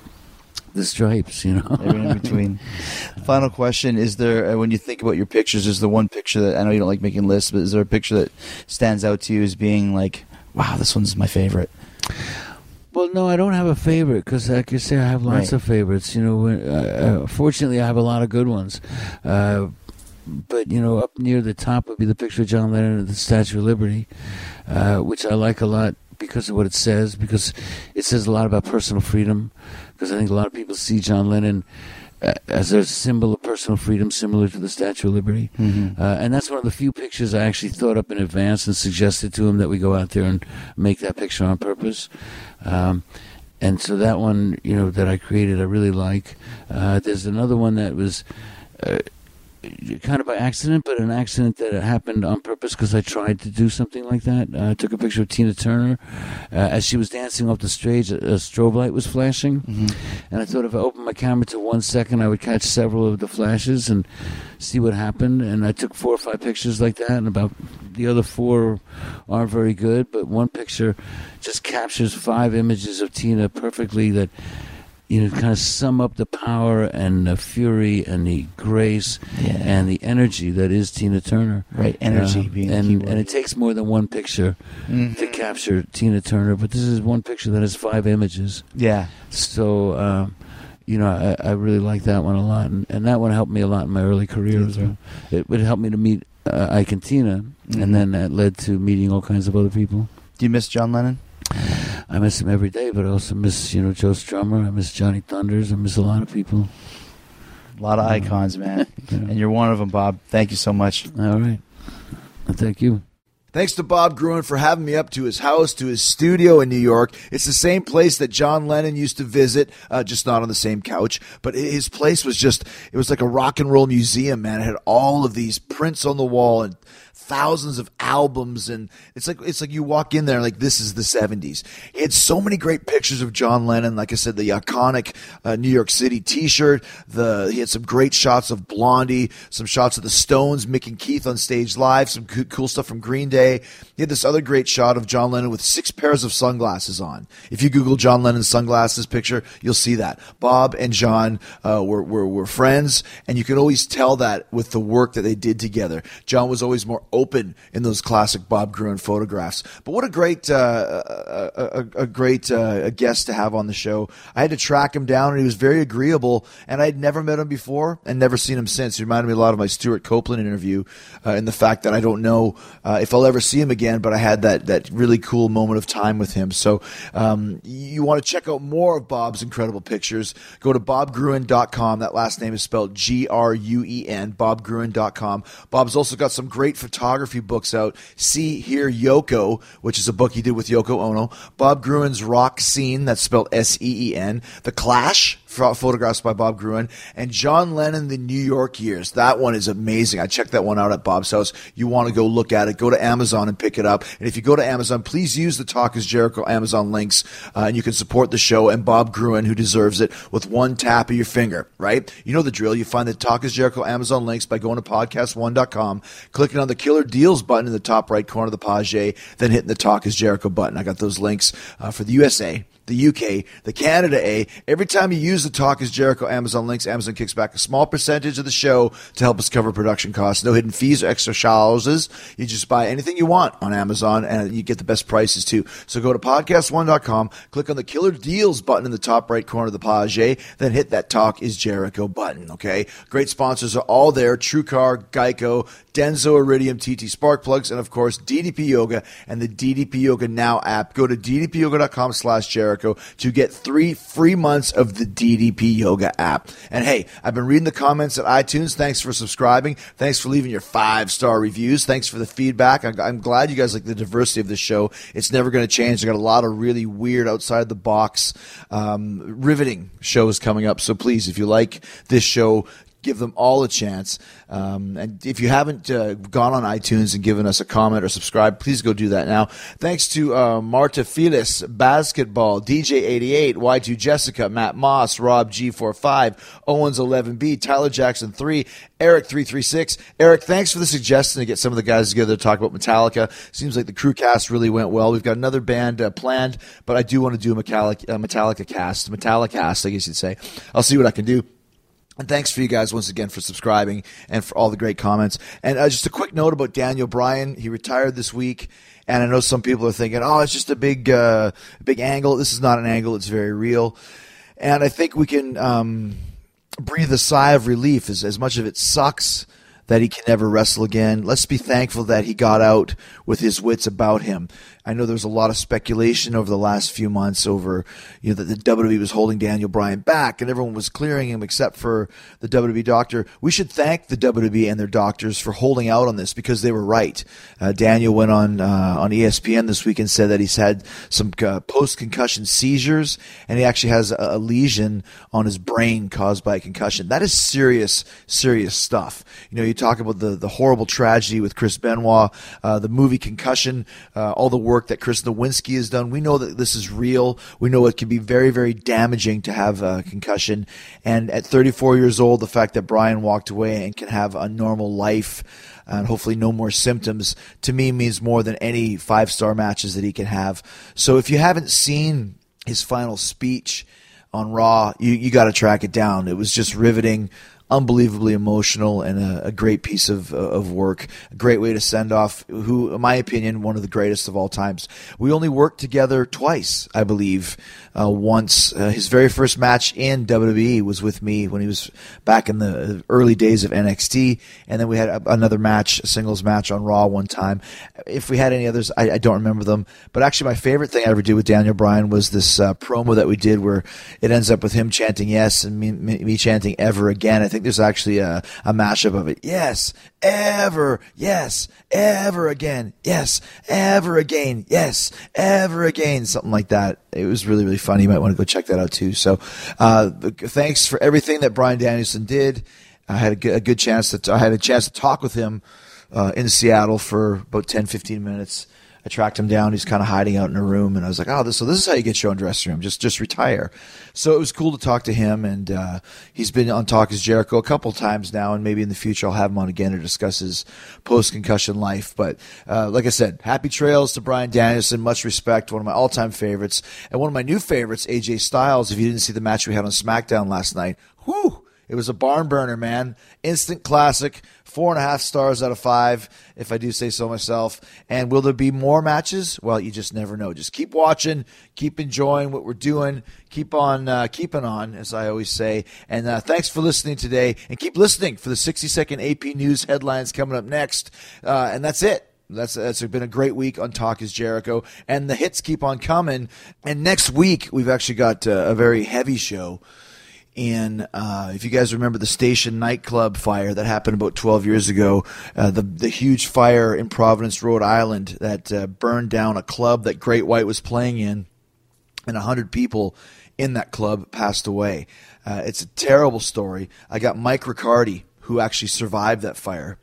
C: the Strypes. You know,
D: Every in between. *laughs* Final question: Is there, uh, when you think about your pictures, is there one picture that I know you don't like making lists, but is there a picture that stands out to you as being like, "Wow, this one's my favorite"?
C: Well, no, I don't have a favorite because, like I say, I have lots
D: Right.
C: of favorites. You know, when- uh, uh, fortunately, I have a lot of good ones. Uh, but you know, up near the top would be the picture of John Lennon at the Statue of Liberty, uh, which I like a lot because of what it says. Because it says a lot about personal freedom. Because I think a lot of people see John Lennon uh, as a symbol of personal freedom, similar to the Statue of Liberty.
D: Mhm.
C: Uh, and that's one of the few pictures I actually thought up in advance and suggested to him that we go out there and make that picture on purpose. Um, and so that one, you know, that I created, I really like. Uh, there's another one that was uh, kind of by accident, but an accident that happened on purpose because I tried to do something like that. Uh, I took a picture of Tina Turner uh, as she was dancing off the stage. A, a strobe light was flashing,
D: Mhm.
C: and I thought if I opened my camera to one second, I would catch several of the flashes and see what happened. And I took four or five pictures like that, and about the other four aren't very good, but one picture just captures five images of Tina perfectly that you know kind of sum up the power and the fury and the grace
D: Yeah.
C: and the energy that is Tina Turner.
D: Right, energy
C: Uh,
D: being
C: and and it takes more than one picture
D: Mhm.
C: to capture Tina Turner, but this is one picture that has five images.
D: Yeah,
C: So, um, you know, I, I really like that one a lot, and, and that one helped me a lot in my early career as well. It would help me to meet uh, Ike and Tina,
D: Mhm.
C: and then that led to meeting all kinds of other people.
D: do you miss John Lennon?
C: I miss him every day, but I also miss you know Joe Strummer. I miss Johnny Thunders. I miss a lot of people.
D: A lot of icons, man, *laughs* and you're one of them, Bob. Thank you so much.
C: All right, well, thank you.
A: Thanks to Bob Gruen for having me up to his house, to his studio in New York. It's the same place that John Lennon used to visit, uh, just not on the same couch. But his place was just, it was like a rock and roll museum, man. It had all of these prints on the wall and thousands of albums and it's like it's like you walk in there like this is the 70s he had so many great pictures of john lennon like i said the iconic uh, new york city t-shirt the he had some great shots of blondie some shots of the stones mick and keith on stage live some co- cool stuff from green day. He had this other great shot of john lennon with six pairs of sunglasses on. If you google john lennon sunglasses picture you'll see that. Bob and john uh, were, were, were friends and you can always tell that with the work that they did together. John was always more open in those classic Bob Gruen photographs. But what a great, uh, a, a, a, great uh, guest to have on the show. I had to track him down, and he was very agreeable. And I had never met him before, and never seen him since. He reminded me a lot of my Stewart Copeland interview, uh, in the fact that I don't know uh, if I'll ever see him again. But I had that that really cool moment of time with him. So um, you want to check out more of Bob's incredible pictures? Go to bobgruen.com. That last name is spelled G R U E N. Bobgruen.com. Bob's also got some great photography photography books out. See Hear, Yoko, which is a book he did with Yoko Ono. Bob Gruen's Rock Seen, that's spelled S E E N. The Clash, photographs by Bob Gruen, and John Lennon, The New York Years. That one is amazing. I checked that one out at Bob's house. You want to go look at it, go to Amazon and pick it up. And if you go to Amazon, please use the Talk is Jericho Amazon links, uh, and you can support the show and Bob Gruen, who deserves it, with one tap of your finger, right? You know the drill. You find the Talk is Jericho Amazon links by going to podcast1.com, clicking on the Killer Deals button in the top right corner of the page, then hitting the Talk is Jericho button. I got those links uh, for the USA, the UK, the Canada A. Every time you use the Talk is Jericho Amazon links, Amazon kicks back a small percentage of the show to help us cover production costs. No hidden fees or extra charges. You just buy anything you want on Amazon and you get the best prices too. So go to podcast1.com, click on the Killer Deals button in the top right corner of the page, then hit that Talk is Jericho button. Okay. Great sponsors are all there. TrueCar, Geico, Denso Iridium, TT Spark Plugs, and of course DDP Yoga and the DDP Yoga Now app. Go to ddpyoga.com slash Jericho to get three free months of the DDP Yoga app. And hey, I've been reading the comments at iTunes. Thanks for subscribing. Thanks for leaving your five star reviews. Thanks for the feedback. I'm glad you guys like the diversity of the show. It's never going to change. I got a lot of really weird outside the box, um, riveting shows coming up. So please, if you like this show, give them all a chance. Um, and if you haven't uh, gone on iTunes and given us a comment or subscribe, please go do that now. Thanks to uh, Marta Felix, Basketball, DJ88, Y2 Jessica, Matt Moss, Rob G45, Owens 11B, Tyler Jackson 3, Eric 336. Eric, thanks for the suggestion to get some of the guys together to talk about Metallica. Seems like the crew cast really went well. We've got another band uh, planned, but I do want to do a Metallica, Metallica cast, Metallica cast, I guess you'd say. I'll see what I can do. And thanks for you guys once again for subscribing and for all the great comments. And uh, just a quick note about Daniel Bryan. He retired this week. And I know some people are thinking, oh, it's just a big, uh, big angle. This is not an angle. It's very real. And I think we can um, breathe a sigh of relief as, as much of it sucks that he can never wrestle again. Let's be thankful that he got out with his wits about him. I know there was a lot of speculation over the last few months over you know that the WWE was holding Daniel Bryan back and everyone was clearing him except for the WWE doctor. We should thank the WWE and their doctors for holding out on this because they were right. Uh, Daniel went on uh, on ESPN this week and said that he's had some uh, post concussion seizures and he actually has a, a, lesion on his brain caused by a concussion. That is serious, serious stuff. You know, you talk about the the horrible tragedy with Chris Benoit, uh, the movie Concussion, uh, all the work that Chris Nowinski has done. We know that this is real. We know it can be very, very damaging to have a concussion. And at 34 years old, the fact that Bryan walked away and can have a normal life uh, and hopefully no more symptoms to me means more than any five star matches that he can have. So if you haven't seen his final speech on Raw, you, you got to track it down. It was just riveting unbelievably emotional and a, a great piece of of work. A great way to send off who, in my opinion, one of the greatest of all times. We only worked together twice, I believe. Uh, once uh, his very first match in WWE was with me when he was back in the early days of NXT, and then we had a, another match, a singles match on Raw one time. If we had any others, I, I, don't remember them. But actually, my favorite thing I ever did with Daniel Bryan was this uh, promo that we did where it ends up with him chanting "Yes" and me, me, me chanting "Ever again." I think there's actually a, a mashup of it. Yes, ever. Yes, ever again. Yes, ever again. Yes, ever again. Something like that. It was really really funny. You might want to go check that out too. So, uh, thanks for everything that Bryan Danielson did. I had a good, a good chance to I had a chance to talk with him uh, in Seattle for about 10, 15 minutes. I tracked him down. He's kind of hiding out in a room, and I was like, "Oh, this so this is how you get your own dressing room. Just just retire." So it was cool to talk to him, and uh, he's been on Talk Is Jericho a couple times now, and maybe in the future I'll have him on again to discuss his post concussion life. But uh, like I said, happy trails to Bryan Danielson. Much respect. One of my all time favorites, and one of my new favorites, AJ Styles. If you didn't see the match we had on SmackDown last night, whoo! It was a barn burner, man. Instant classic. Four and a half stars out of five, if I do say so myself. And will there be more matches? Well, you just never know. Just keep watching, keep enjoying what we're doing, keep on uh, keeping on, as I always say. And uh, thanks for listening today, and keep listening for the 60 second AP News headlines coming up next. Uh, and that's it. That's that's been a great week on Talk Is Jericho, and the hits keep on coming. And next week we've actually got uh, a very heavy show in uh, if you guys remember the station nightclub fire that happened about 12 years ago uh, the the huge fire in Providence Rhode Island that uh, burned down a club that Great White was playing in and 100 people in that club passed away uh, it's a terrible story I got Mike Riccardi who actually survived that fire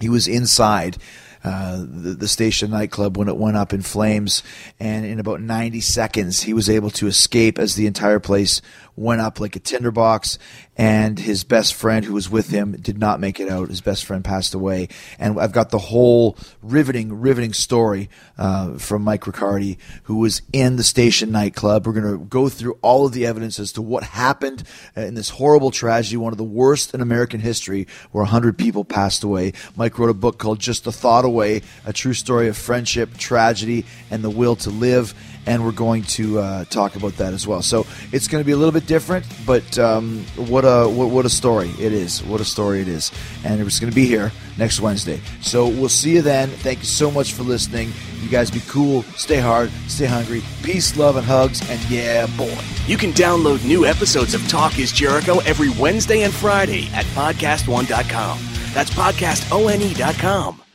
A: he was inside uh, the, the, station nightclub when it went up in flames. And in about 90 seconds, he was able to escape as the entire place went up like a tinderbox. And his best friend, who was with him, did not make it out. His best friend passed away. And I've got the whole riveting, riveting story uh, from Mike Riccardi, who was in the station nightclub. We're going to go through all of the evidence as to what happened in this horrible tragedy, one of the worst in American history, where 100 people passed away. Mike wrote a book called Just the Thought Away, a true story of friendship, tragedy, and the will to live and we're going to uh, talk about that as well. So it's going to be a little bit different, but um, what a what, what, a story it is! What a story it is! And it's going to be here next Wednesday. So we'll see you then. Thank you so much for listening. You guys be cool, stay hard, stay hungry. Peace, love, and hugs. And yeah, boy.
F: You can download new episodes of Talk Is Jericho every Wednesday and Friday at podcastone.com. That's podcastone.com.